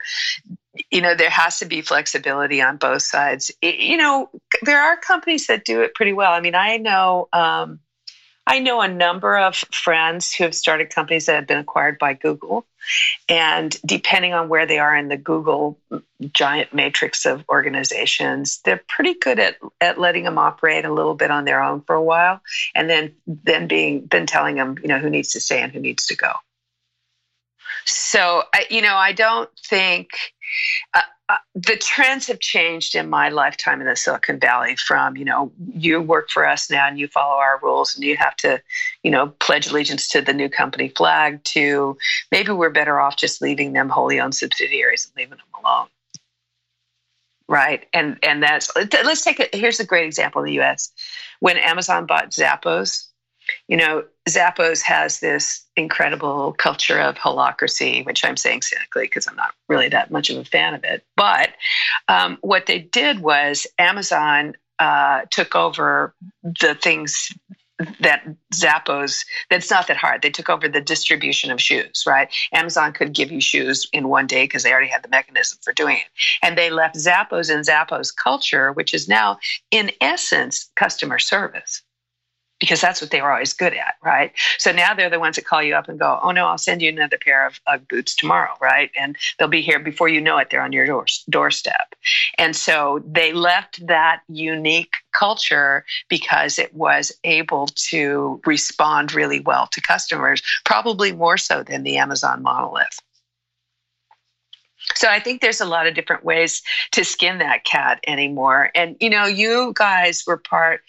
you know there has to be flexibility on both sides you know there are companies that do it pretty well i mean i know um, i know a number of friends who have started companies that have been acquired by google. And depending on where they are in the google giant matrix of organizations they're pretty good at, at letting them operate a little bit on their own for a while and then then being then telling them you know who needs to stay and who needs to go. So you know i don't think uh, uh, the trends have changed in my lifetime in the Silicon Valley from, you know, you work for us now and you follow our rules and you have to, you know, pledge allegiance to the new company flag to maybe we're better off just leaving them wholly owned subsidiaries and leaving them alone. right? And and that's let's take it. Here's a great example in the U.S. When Amazon bought Zappos, you know, Zappos has this incredible culture of holacracy, which I'm saying cynically because I'm not really that much of a fan of it. But um, what they did was Amazon uh, took over the things that Zappos, that's not that hard. They took over the distribution of shoes, right? Amazon could give you shoes in one day because they already had the mechanism for doing it. And they left Zappos and Zappos culture, which is now, in essence, customer service because that's what they were always good at, right? So now they're the ones that call you up and go, "Oh no, I'll send you another pair of Ugg boots tomorrow," right? And they'll be here before you know it. They're on your door, doorstep. And so they left that unique culture because it was able to respond really well to customers, probably more so than the Amazon monolith. So I think there's a lot of different ways to skin that cat anymore. And, you know, you guys were part,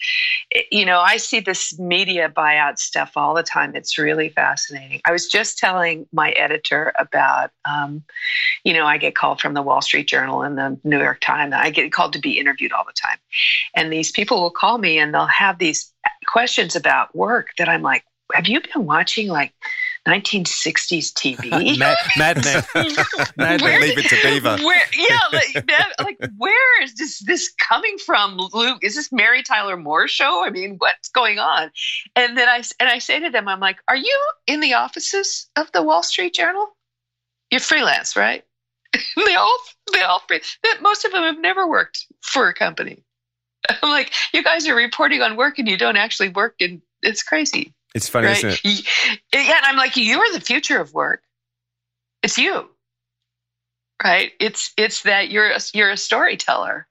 you know, I see this media buyout stuff all the time. It's really fascinating. I was just telling my editor about, um, you know, I get called from the Wall Street Journal and the New York Times. I get called to be interviewed all the time. And these people will call me and they'll have these questions about work that I'm like, have you been watching like 1960s TV. Mad, Mad Men. Mad Men, leave it to Beaver. Where, yeah, like, like where is this this coming from, Luke? Is this Mary Tyler Moore show? I mean, what's going on? And then I and I say to them, I'm like, are you in the offices of the Wall Street Journal? You're freelance, right? they all they all that most of them have never worked for a company. I'm like, you guys are reporting on work and you don't actually work, and it's crazy. It's funny, right? isn't it? Yeah, and I'm like, you're the future of work. It's you, right? It's it's that you're a, you're a storyteller,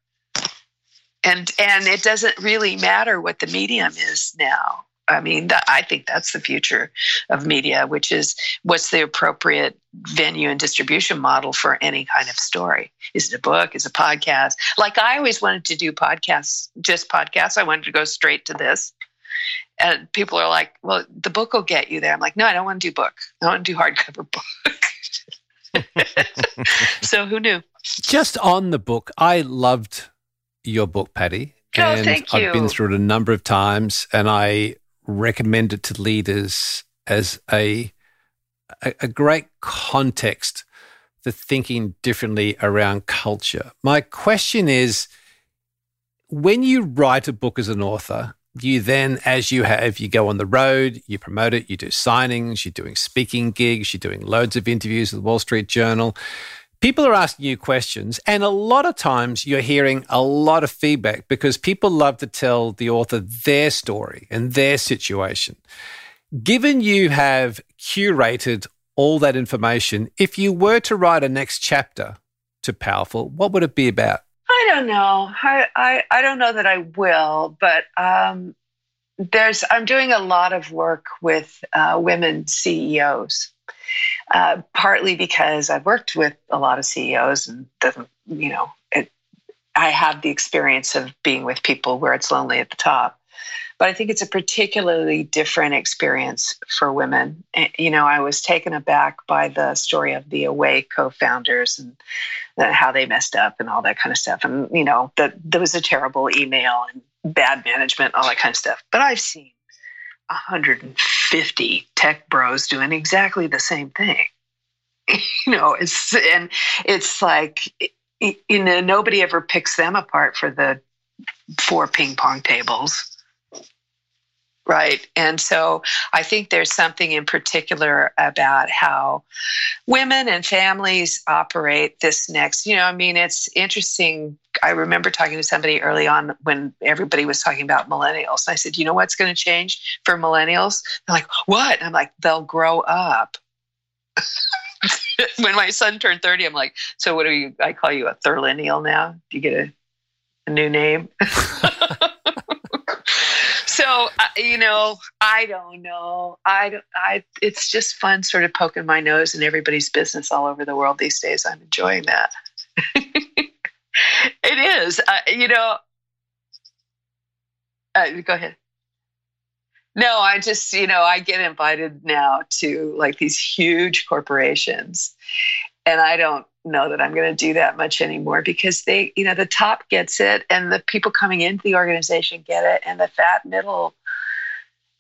and and it doesn't really matter what the medium is now. I mean, that, I think that's the future of media, which is what's the appropriate venue and distribution model for any kind of story. Is it a book? Is it a podcast? Like I always wanted to do podcasts, just podcasts. I wanted to go straight to this and people are like, well, the book will get you there. I'm like, no, I don't want to do book. I want to do hardcover book. so who knew? Just on the book, I loved your book, Patty. Oh, and thank you. I've been through it a number of times and I recommend it to leaders as a, a, a great context for thinking differently around culture. My question is when you write a book as an author, you then, as you have, you go on the road, you promote it, you do signings, you're doing speaking gigs, you're doing loads of interviews with the Wall Street Journal. People are asking you questions, and a lot of times you're hearing a lot of feedback because people love to tell the author their story and their situation. Given you have curated all that information, if you were to write a next chapter to Powerful, what would it be about? I don't know. I, I, I don't know that I will, but um, there's I'm doing a lot of work with uh, women CEOs, uh, partly because I've worked with a lot of CEOs, and the, you know, it, I have the experience of being with people where it's lonely at the top. But I think it's a particularly different experience for women. Eh, you know, I was taken aback by the story of the Away co-founders and how they messed up and all that kind of stuff. And you know, that there was a terrible email and bad management, all that kind of stuff. But I've seen 150 tech bros doing exactly the same thing. you know, it's and it's like you know nobody ever picks them apart for the four ping pong tables right? And so I think there's something in particular about how women and families operate this next. You know, I mean, it's interesting. I remember talking to somebody early on when everybody was talking about millennials. I said, you know what's going to change for millennials? They're like, what? And I'm like, they'll grow up. when my son turned 30, I'm like, so what are you? I call you a thirlineal now. Do you get a, a new name? so uh, you know i don't know. I don't i it's just fun sort of poking my nose in everybody's business all over the world these days. I'm enjoying that. It is. Uh, you know uh, go ahead. No i just you know i get invited now to like these huge corporations and I don't know that I'm going to do that much anymore because they, you know, the top gets it and the people coming into the organization get it and the fat middle,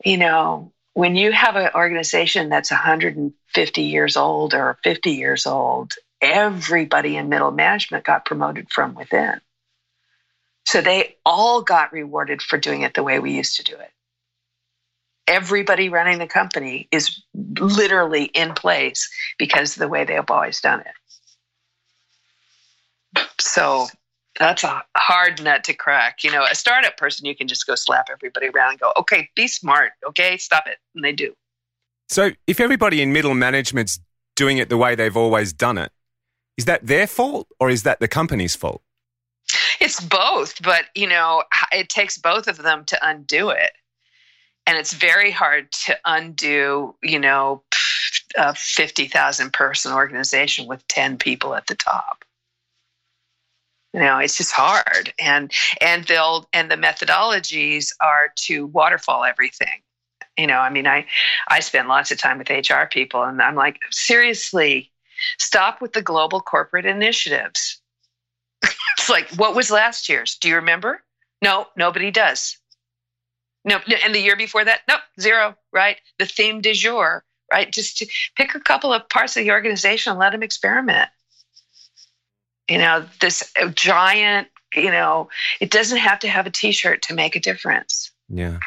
you know, when you have an organization that's 150 years old or 50 years old, everybody in middle management got promoted from within. So they all got rewarded for doing it the way we used to do it. Everybody running the company is literally in place because of the way they have always done it. So that's a hard nut to crack. You know, a startup person, you can just go slap everybody around and go, okay, be smart. Okay, stop it. And they do. So if everybody in middle management's doing it the way they've always done it, is that their fault or is that the company's fault? It's both, but you know, it takes both of them to undo it. And it's very hard to undo, you know, a 50,000 person organization with 10 people at the top. You know it's just hard. And and they'll and the methodologies are to waterfall everything. You know i mean i i spend lots of time with hr people and i'm like seriously stop with the global corporate initiatives. It's like what was last year's? Do you remember? No nobody does no and the year before that nope zero right the theme du jour right just to pick a couple of parts of the organization and let them experiment you know, this giant, you know, it doesn't have to have a t shirt to make a difference. Yeah.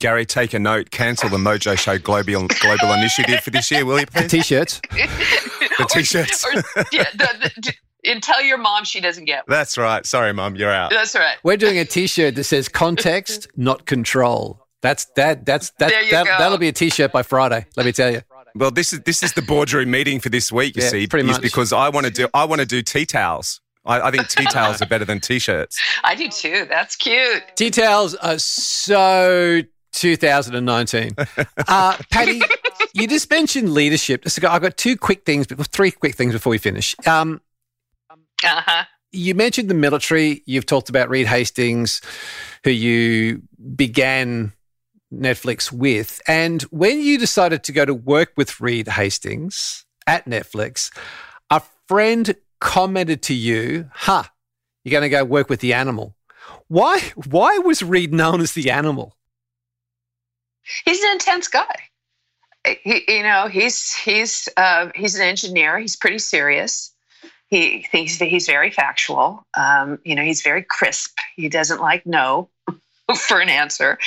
Gary, take a note. Cancel the Mojo Show Global Global Initiative for this year, will you? Please? The t-shirts. the t-shirts. Or, or, yeah, the, the, and tell your mom she doesn't get. One. That's right. Sorry, mom, you're out. That's right. We're doing a t-shirt that says "Context, not control." That's that. That's that. that that'll be a t-shirt by Friday. Let me tell you. Well, this is this is the boardroom meeting for this week. You Yeah, see, pretty is much. because I want to do I want to do tea towels. I, I think tea towels are better than t-shirts. I do too. That's cute. Tea towels are so 2019. Uh, Patty, you just mentioned leadership. So I've got two quick things, but three quick things before we finish. Um, uh-huh. You mentioned the military. You've talked about Reed Hastings, who you began Netflix with. And when you decided to go to work with Reed Hastings at Netflix, a friend commented to you, huh, you're going to go work with the animal. Why, why was Reed known as the animal? He's an intense guy. He, you know, he's he's uh, he's an engineer. He's pretty serious. He thinks that he's very factual. Um, you know, he's very crisp. He doesn't like no for an answer,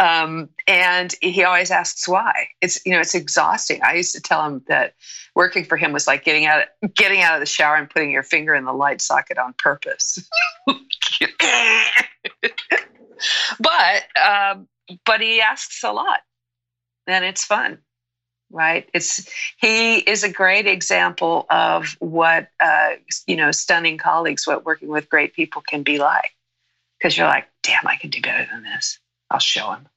um, and he always asks why. It's you know, it's exhausting. I used to tell him that working for him was like getting out getting out of the shower and putting your finger in the light socket on purpose. but um, but he asks a lot, and it's fun, right? It's he is a great example of what uh, you know, stunning colleagues, what working with great people can be like. Because you're like, damn, I can do better than this. I'll show him.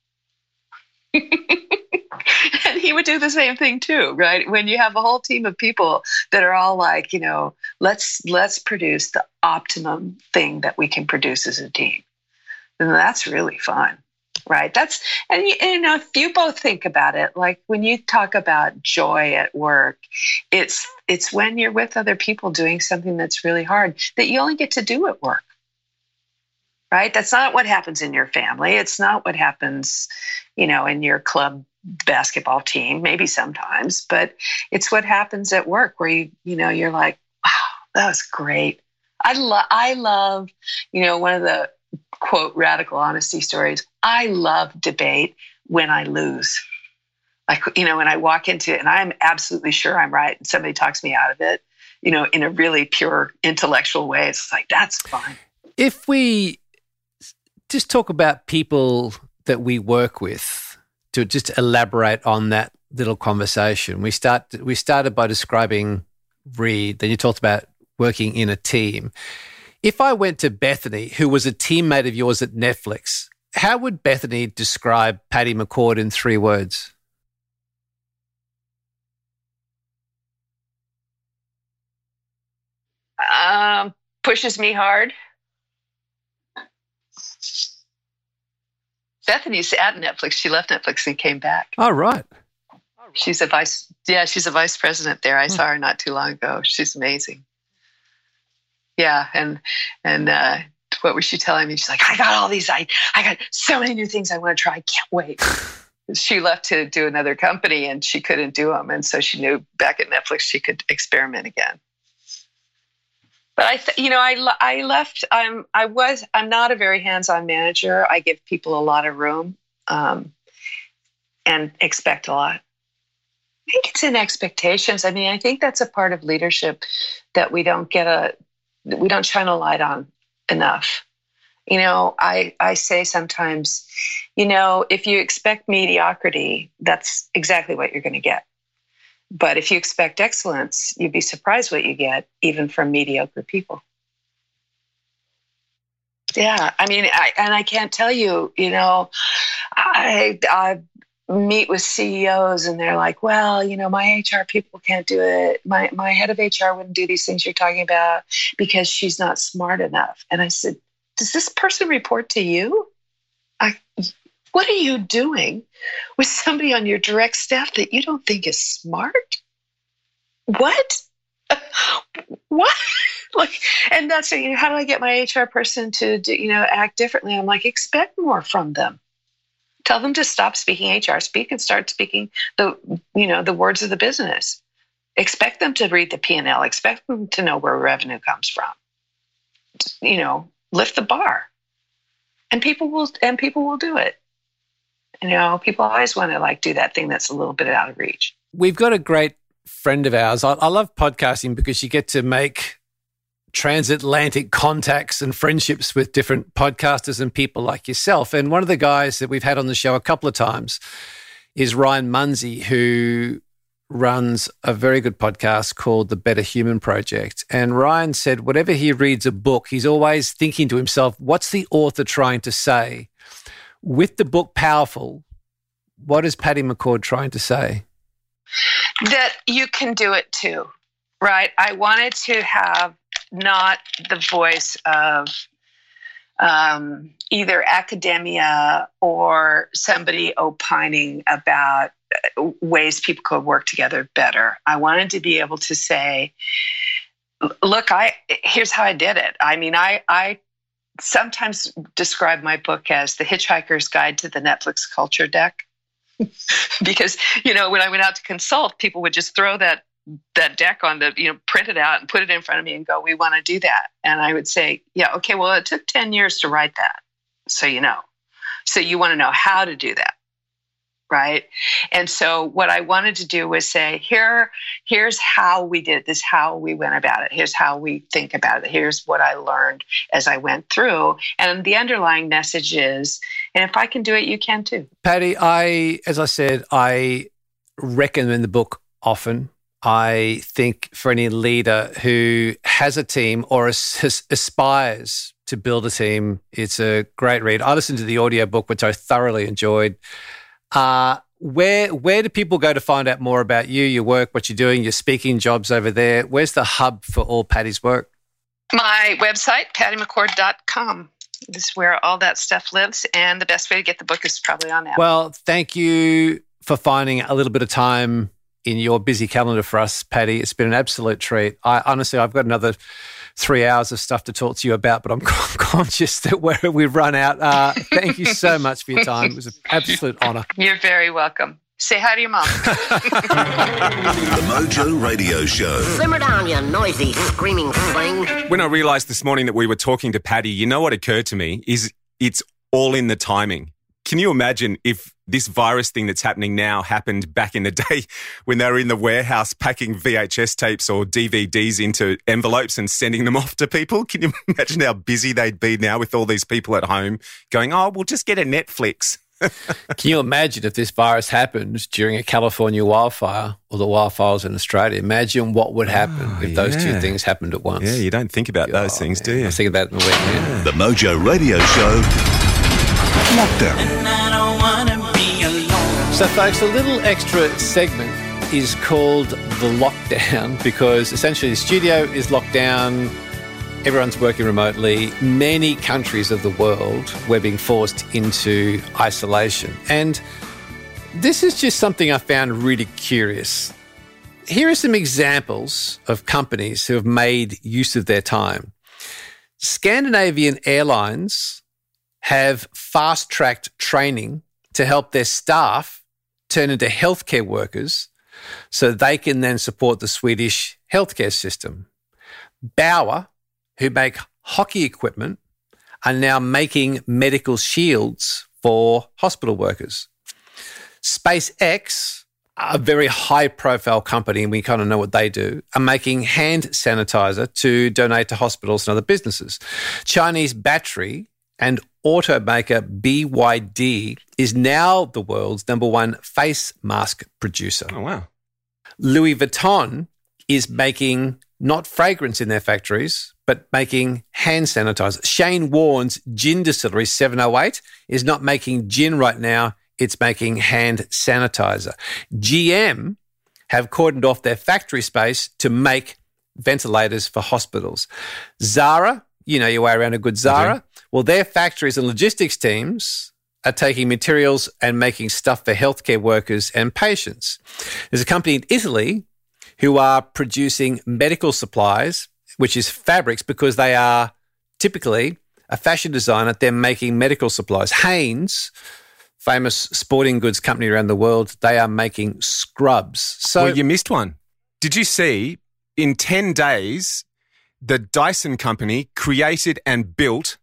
and he would do the same thing too right when you have a whole team of people that are all like you know let's let's produce the optimum thing that we can produce as a team and that's really fun right. That's and you, know if you both think about it like when you talk about joy at work it's it's when you're with other people doing something that's really hard that you only get to do at work. Right? That's not what happens in your family. It's not what happens you know in your club basketball team maybe sometimes but it's what happens at work where you you know you're like wow that was great. I love i love you know one of the quote radical honesty stories i love debate when i lose like you know when i walk into it and i'm absolutely sure i'm right and somebody talks me out of it you know in a really pure intellectual way it's like that's fun If we just talk about people that we work with, to just elaborate on that little conversation, we start we started by describing Reed. Then you talked about working in a team. If I went to Bethany, who was a teammate of yours at Netflix, how would Bethany describe Patty McCord in three words? um, pushes me hard Bethany's at Netflix. She left Netflix and came back. All right. She's a vice. Yeah, she's a vice president there. I saw her not too long ago. She's amazing. Yeah, and and uh, what was she telling me? She's like, I got all these. I I got so many new things I want to try. I can't wait. she left to do another company and she couldn't do them, and so she knew back at Netflix she could experiment again. But I, th- you know, I I left. I'm I was I'm not a very hands-on manager. I give people a lot of room um, and expect a lot. I think it's in expectations. I mean, I think that's a part of leadership that we don't get a we don't shine a light on enough. You know, I I say sometimes, you know, if you expect mediocrity, that's exactly what you're going to get. But if you expect excellence, you'd be surprised what you get, even from mediocre people. Yeah, I mean, I, and I can't tell you, you know, I I meet with CEOs and they're like, well, you know, my HR people can't do it. My my head of HR wouldn't do these things you're talking about because she's not smart enough. And I said, does this person report to you? I what are you doing with somebody on your direct staff that you don't think is smart? What? what? like, and that's you know, how do I get my HR person to do, you know act differently? I'm like, expect more from them tell them to stop speaking hr speak and start speaking the you know the words of the business. Expect them to read the p&l expect them to know where revenue comes from. You know lift the bar. And people will and people will do it. You know people always want to like do that thing that's a little bit out of reach. We've got a great friend of ours. I, I love podcasting because you get to make transatlantic contacts and friendships with different podcasters and people like yourself. And one of the guys that we've had on the show a couple of times is Ryan Munsey, who runs a very good podcast called The Better Human Project. And Ryan said, whatever he reads a book, he's always thinking to himself, what's the author trying to say? With the book Powerful, what is Patty McCord trying to say? That you can do it too, right? I wanted to have not the voice of um, either academia or somebody opining about uh, ways people could work together better. I wanted to be able to say, look, I here's how I did it. I mean, I I sometimes describe my book as the hitchhiker's guide to the Netflix culture deck. because, you know, when I went out to consult, people would just throw that that deck on the you know print it out and put it in front of me and go we want to do that. And i would say yeah okay well it took 10 years to write that so you know. So you want to know how to do that. Right? And so what i wanted to do was say here here's how we did this how we went about it. Here's how we think about it. Here's what i learned as i went through. And the underlying message is and if i can do it you can too. Patty i as i said i recommend the book often I think for any leader who has a team or as, aspires to build a team, it's a great read. I listened to the audiobook, which I thoroughly enjoyed. Uh, where where do people go to find out more about you, your work, what you're doing, your speaking jobs over there? Where's the hub for all Patty's work? My website, pattymccord.com. This is where all that stuff lives. And the best way to get the book is probably on that. Well, thank you for finding a little bit of time in your busy calendar for us, Patty. It's been an absolute treat. I honestly, I've got another three hours of stuff to talk to you about, but I'm conscious that where we've run out. Uh, thank you so much for your time. It was an absolute honor. You're very welcome. Say hi to your mom. the Mojo Radio Show. Simmer down, you noisy, screaming thing. When I realized this morning that we were talking to Patty, you know what occurred to me is it's all in the timing. Can you imagine if this virus thing that's happening now happened back in the day when they were in the warehouse packing VHS tapes or DVDs into envelopes and sending them off to people? Can you imagine how busy they'd be now with all these people at home going, oh, we'll just get a Netflix? Can you imagine if this virus happened during a California wildfire or the wildfires in Australia? Imagine what would happen oh, if those yeah. two things happened at once. Yeah, you don't think about oh, those things, man. do you? I think about it in the weekend. The Mojo Radio Show Lockdown. So, folks, a little extra segment is called the lockdown because essentially the studio is locked down. Everyone's working remotely. Many countries of the world, we're being forced into isolation. And This is just something I found really curious. Here are some examples of companies who have made use of their time. Scandinavian Airlines have fast tracked training to help their staff turn into healthcare workers so they can then support the Swedish healthcare system. Bauer, who make hockey equipment, are now making medical shields for hospital workers. SpaceX, a very high profile company, and we kind of know what they do, are making hand sanitizer to donate to hospitals and other businesses. Chinese battery and automaker BYD is now the world's number one face mask producer. Oh, wow. Louis Vuitton is making not fragrance in their factories, but making hand sanitizer. Shane Warne's gin distillery 708 is not making gin right now, it's making hand sanitizer. GM have cordoned off their factory space to make ventilators for hospitals. Zara, you know your way around a good Zara. Well, their factories and logistics teams are taking materials and making stuff for healthcare workers and patients. There's a company in Italy who are producing medical supplies, which is fabrics, because they are typically a fashion designer. They're making medical supplies. Hanes, famous sporting goods company around the world, they are making scrubs. So well, you missed one. Did you see in 10 days, the Dyson company created and built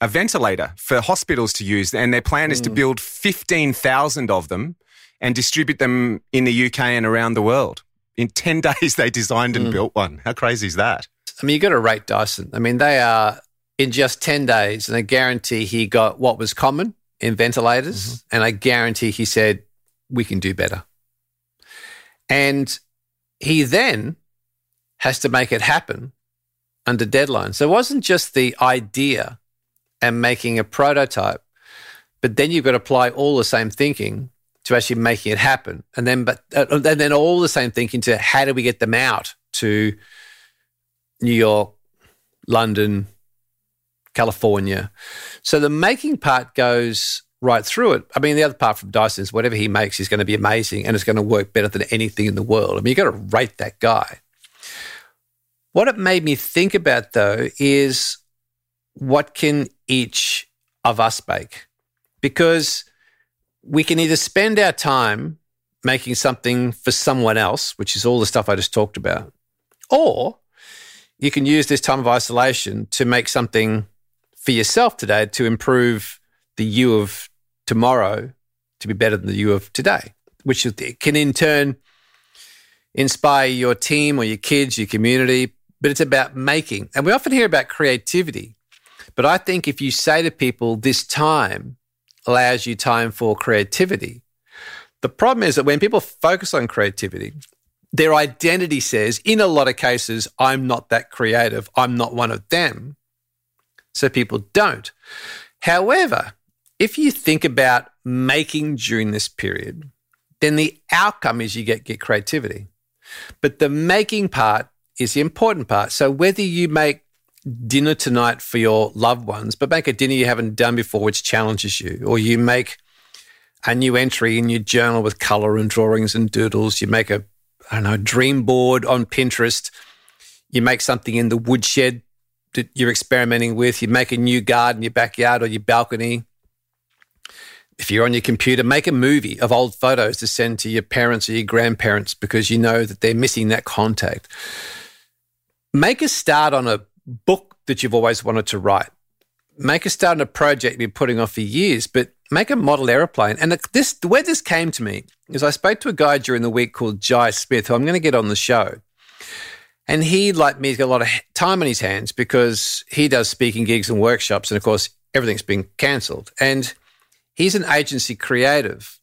a ventilator for hospitals to use, and their plan is to mm. build 15,000 of them and distribute them in the UK and around the world. In 10 days, they designed and mm. built one. How crazy is that? I mean, you got to rate Dyson. I mean, they are in just 10 days, and I guarantee he got what was common in ventilators, mm-hmm. and I guarantee he said, we can do better. And he then has to make it happen under deadline. So it wasn't just the idea and making a prototype, but then you've got to apply all the same thinking to actually making it happen, and then but uh, and then all the same thinking to how do we get them out to New York, London, California. So the making part goes right through it. I mean, the other part from Dyson is whatever he makes is going to be amazing and it's going to work better than anything in the world. I mean, you've got to rate that guy. What it made me think about, though, is what can each of us make? Because we can either spend our time making something for someone else, which is all the stuff I just talked about, or you can use this time of isolation to make something for yourself today to improve the you of tomorrow to be better than the you of today, which can in turn inspire your team or your kids, your community. But it's about making. And we often hear about creativity. But I think if you say to people, this time allows you time for creativity, the problem is that when people focus on creativity, their identity says, in a lot of cases, I'm not that creative. I'm not one of them. So people don't. However, if you think about making during this period, then the outcome is you get, get creativity. But the making part is the important part. So whether you make dinner tonight for your loved ones, but make a dinner you haven't done before, which challenges you, or you make a new entry in your journal with color and drawings and doodles, you make a I don't know, dream board on Pinterest. You make something in the woodshed that you're experimenting with. You make a new garden in your backyard or your balcony. If you're on your computer, make a movie of old photos to send to your parents or your grandparents because you know that they're missing that contact. Make a start on a book that you've always wanted to write. Make a start on a project you've been putting off for years, but make a model aeroplane. And this, the way this came to me is I spoke to a guy during the week called Jai Smith, who I'm going to get on the show. And he, like me, has got a lot of time on his hands because he does speaking gigs and workshops. And of course, everything's been cancelled. And he's an agency creative,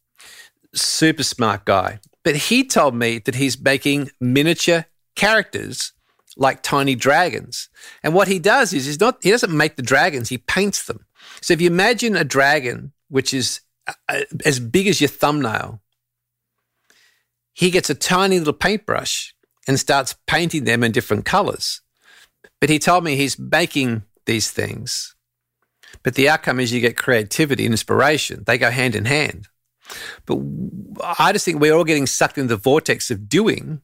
super smart guy. But he told me that he's making miniature characters like tiny dragons. And what he does is he's not he doesn't make the dragons, he paints them. So if you imagine a dragon which is uh, as big as your thumbnail, he gets a tiny little paintbrush and starts painting them in different colors. But he told me he's making these things. But the outcome is you get creativity and inspiration. They go hand in hand. But I just think we're all getting sucked into the vortex of doing.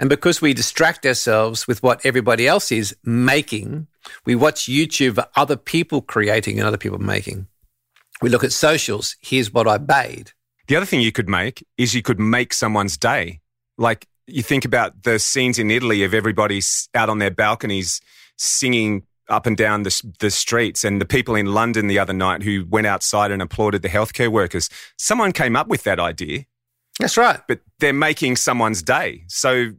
And because we distract ourselves with what everybody else is making, we watch YouTube of other people creating and other people making. We look at socials. Here's what I made. The other thing you could make is you could make someone's day. Like you think about the scenes in Italy of everybody out on their balconies singing up and down the, the streets, and the people in London the other night who went outside and applauded the healthcare workers. Someone came up with that idea, That's right. but they're making someone's day. So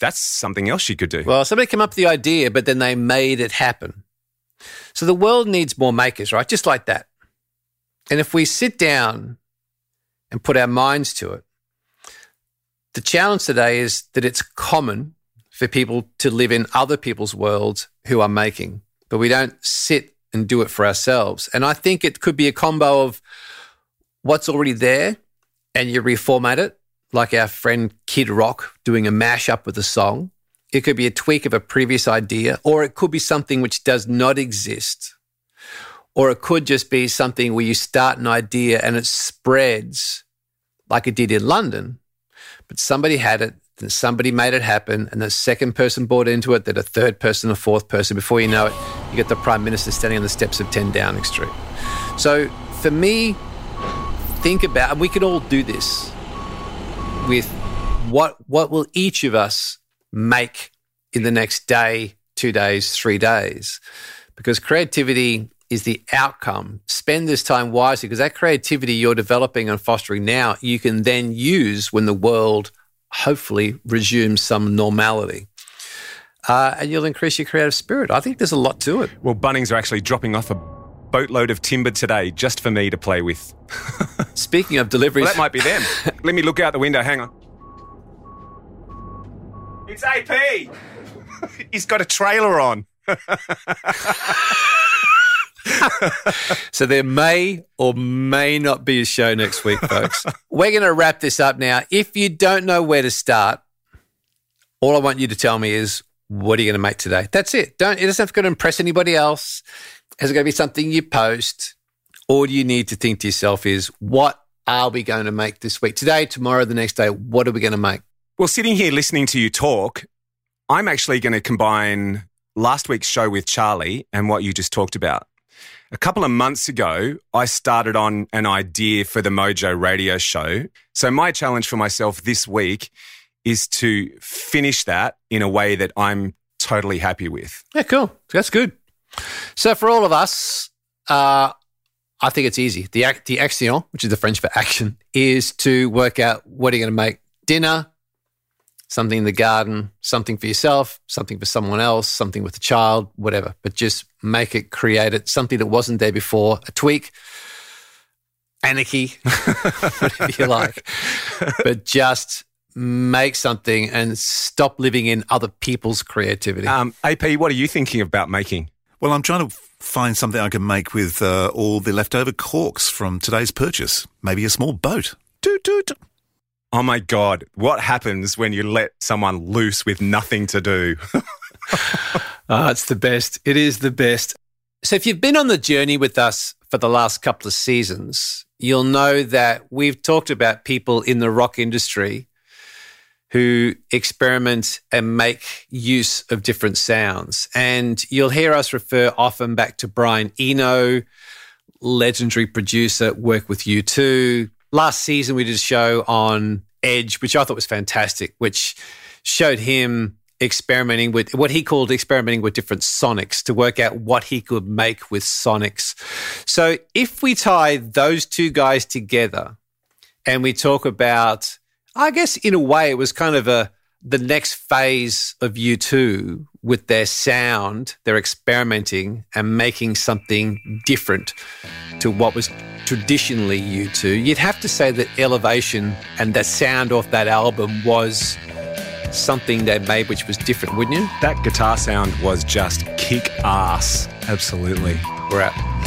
that's something else you could do. Well, somebody came up with the idea, but then they made it happen. So the world needs more makers, right? Just like that. And if we sit down and put our minds to it, the challenge today is that it's common for people to live in other people's worlds who are making, but we don't sit and do it for ourselves. And I think it could be a combo of what's already there and you reformat it, like our friend Kid Rock doing a mashup with a song. It could be a tweak of a previous idea, or it could be something which does not exist. Or it could just be something where you start an idea and it spreads like it did in London, but somebody had it, then somebody made it happen, and the second person bought into it, then a third person, a fourth person. Before you know it, you get the Prime Minister standing on the steps of 10 Downing Street. So for me, think about, and we can all do this with what what will each of us make in the next day, two days, three days? Because creativity is the outcome. Spend this time wisely because that creativity you're developing and fostering now, you can then use when the world hopefully resumes some normality. Uh, and you'll increase your creative spirit. I think there's a lot to it. Well, Bunnings are actually dropping off a boatload of timber today just for me to play with. Speaking of deliveries, Well, that might be them. Let me look out the window. Hang on. It's AP. He's got a trailer on. so there may or may not be a show next week, folks. We're going to wrap this up now. If you don't know where to start, all I want you to tell me is what are you going to make today? That's it. Don't it doesn't have to impress anybody else. Is it going to be something you post? All you need to think to yourself is what are we going to make this week? Today, tomorrow, the next day, what are we going to make? Well, sitting here listening to you talk, I'm actually going to combine last week's show with Charlie and what you just talked about. A couple of months ago, I started on an idea for the Mojo radio show. So, my challenge for myself this week is to finish that in a way that I'm totally happy with. Yeah, cool. That's good. So for all of us, uh, I think it's easy. The act, the action, which is the French for action, is to work out what are you going to make dinner, something in the garden, something for yourself, something for someone else, something with a child, whatever. But just make it, create it, something that wasn't there before, a tweak, anarchy, whatever you like. but just make something and stop living in other people's creativity. Um, AP, what are you thinking about making? Well, I'm trying to find something I can make with uh, all the leftover corks from today's purchase. Maybe a small boat. Toot toot. Oh my God, what happens when you let someone loose with nothing to do? Oh, it's the best. It is the best. So, if you've been on the journey with us for the last couple of seasons, you'll know that we've talked about people in the rock industry who experiment and make use of different sounds. And you'll hear us refer often back to Brian Eno, legendary producer, work with U2. Last season, we did a show on Edge, which I thought was fantastic, which showed him experimenting with what he called experimenting with different sonics to work out what he could make with sonics. So if we tie those two guys together and we talk about, I guess in a way it was kind of a the next phase of U2 with their sound, they're experimenting and making something different to what was traditionally U2. You'd have to say that Elevation and the sound off that album was something they made which was different, wouldn't you? That guitar sound was just kick ass. Absolutely. We're out.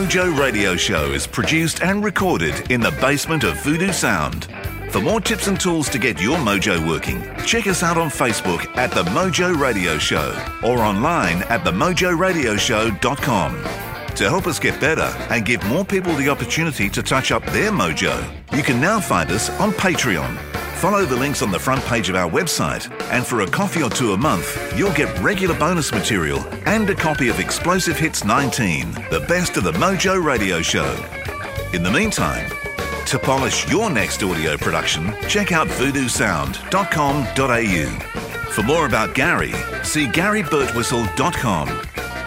Mojo Radio Show is produced and recorded in the basement of Voodoo Sound. For more tips and tools to get your mojo working, check us out on Facebook at The Mojo Radio Show or online at themojoradioshow.com. To help us get better and give more people the opportunity to touch up their mojo, you can now find us on Patreon. Follow the links on the front page of our website, and for a coffee or two a month, you'll get regular bonus material and a copy of Explosive Hits 19, the best of the Mojo Radio Show. In the meantime, to polish your next audio production, check out voodoosound.com.au. For more about Gary, see GaryBurtwhistle.com.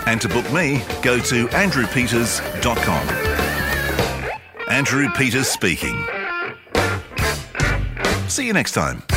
And to book me, go to andrewpeters.com. Andrew Peters speaking. See you next time.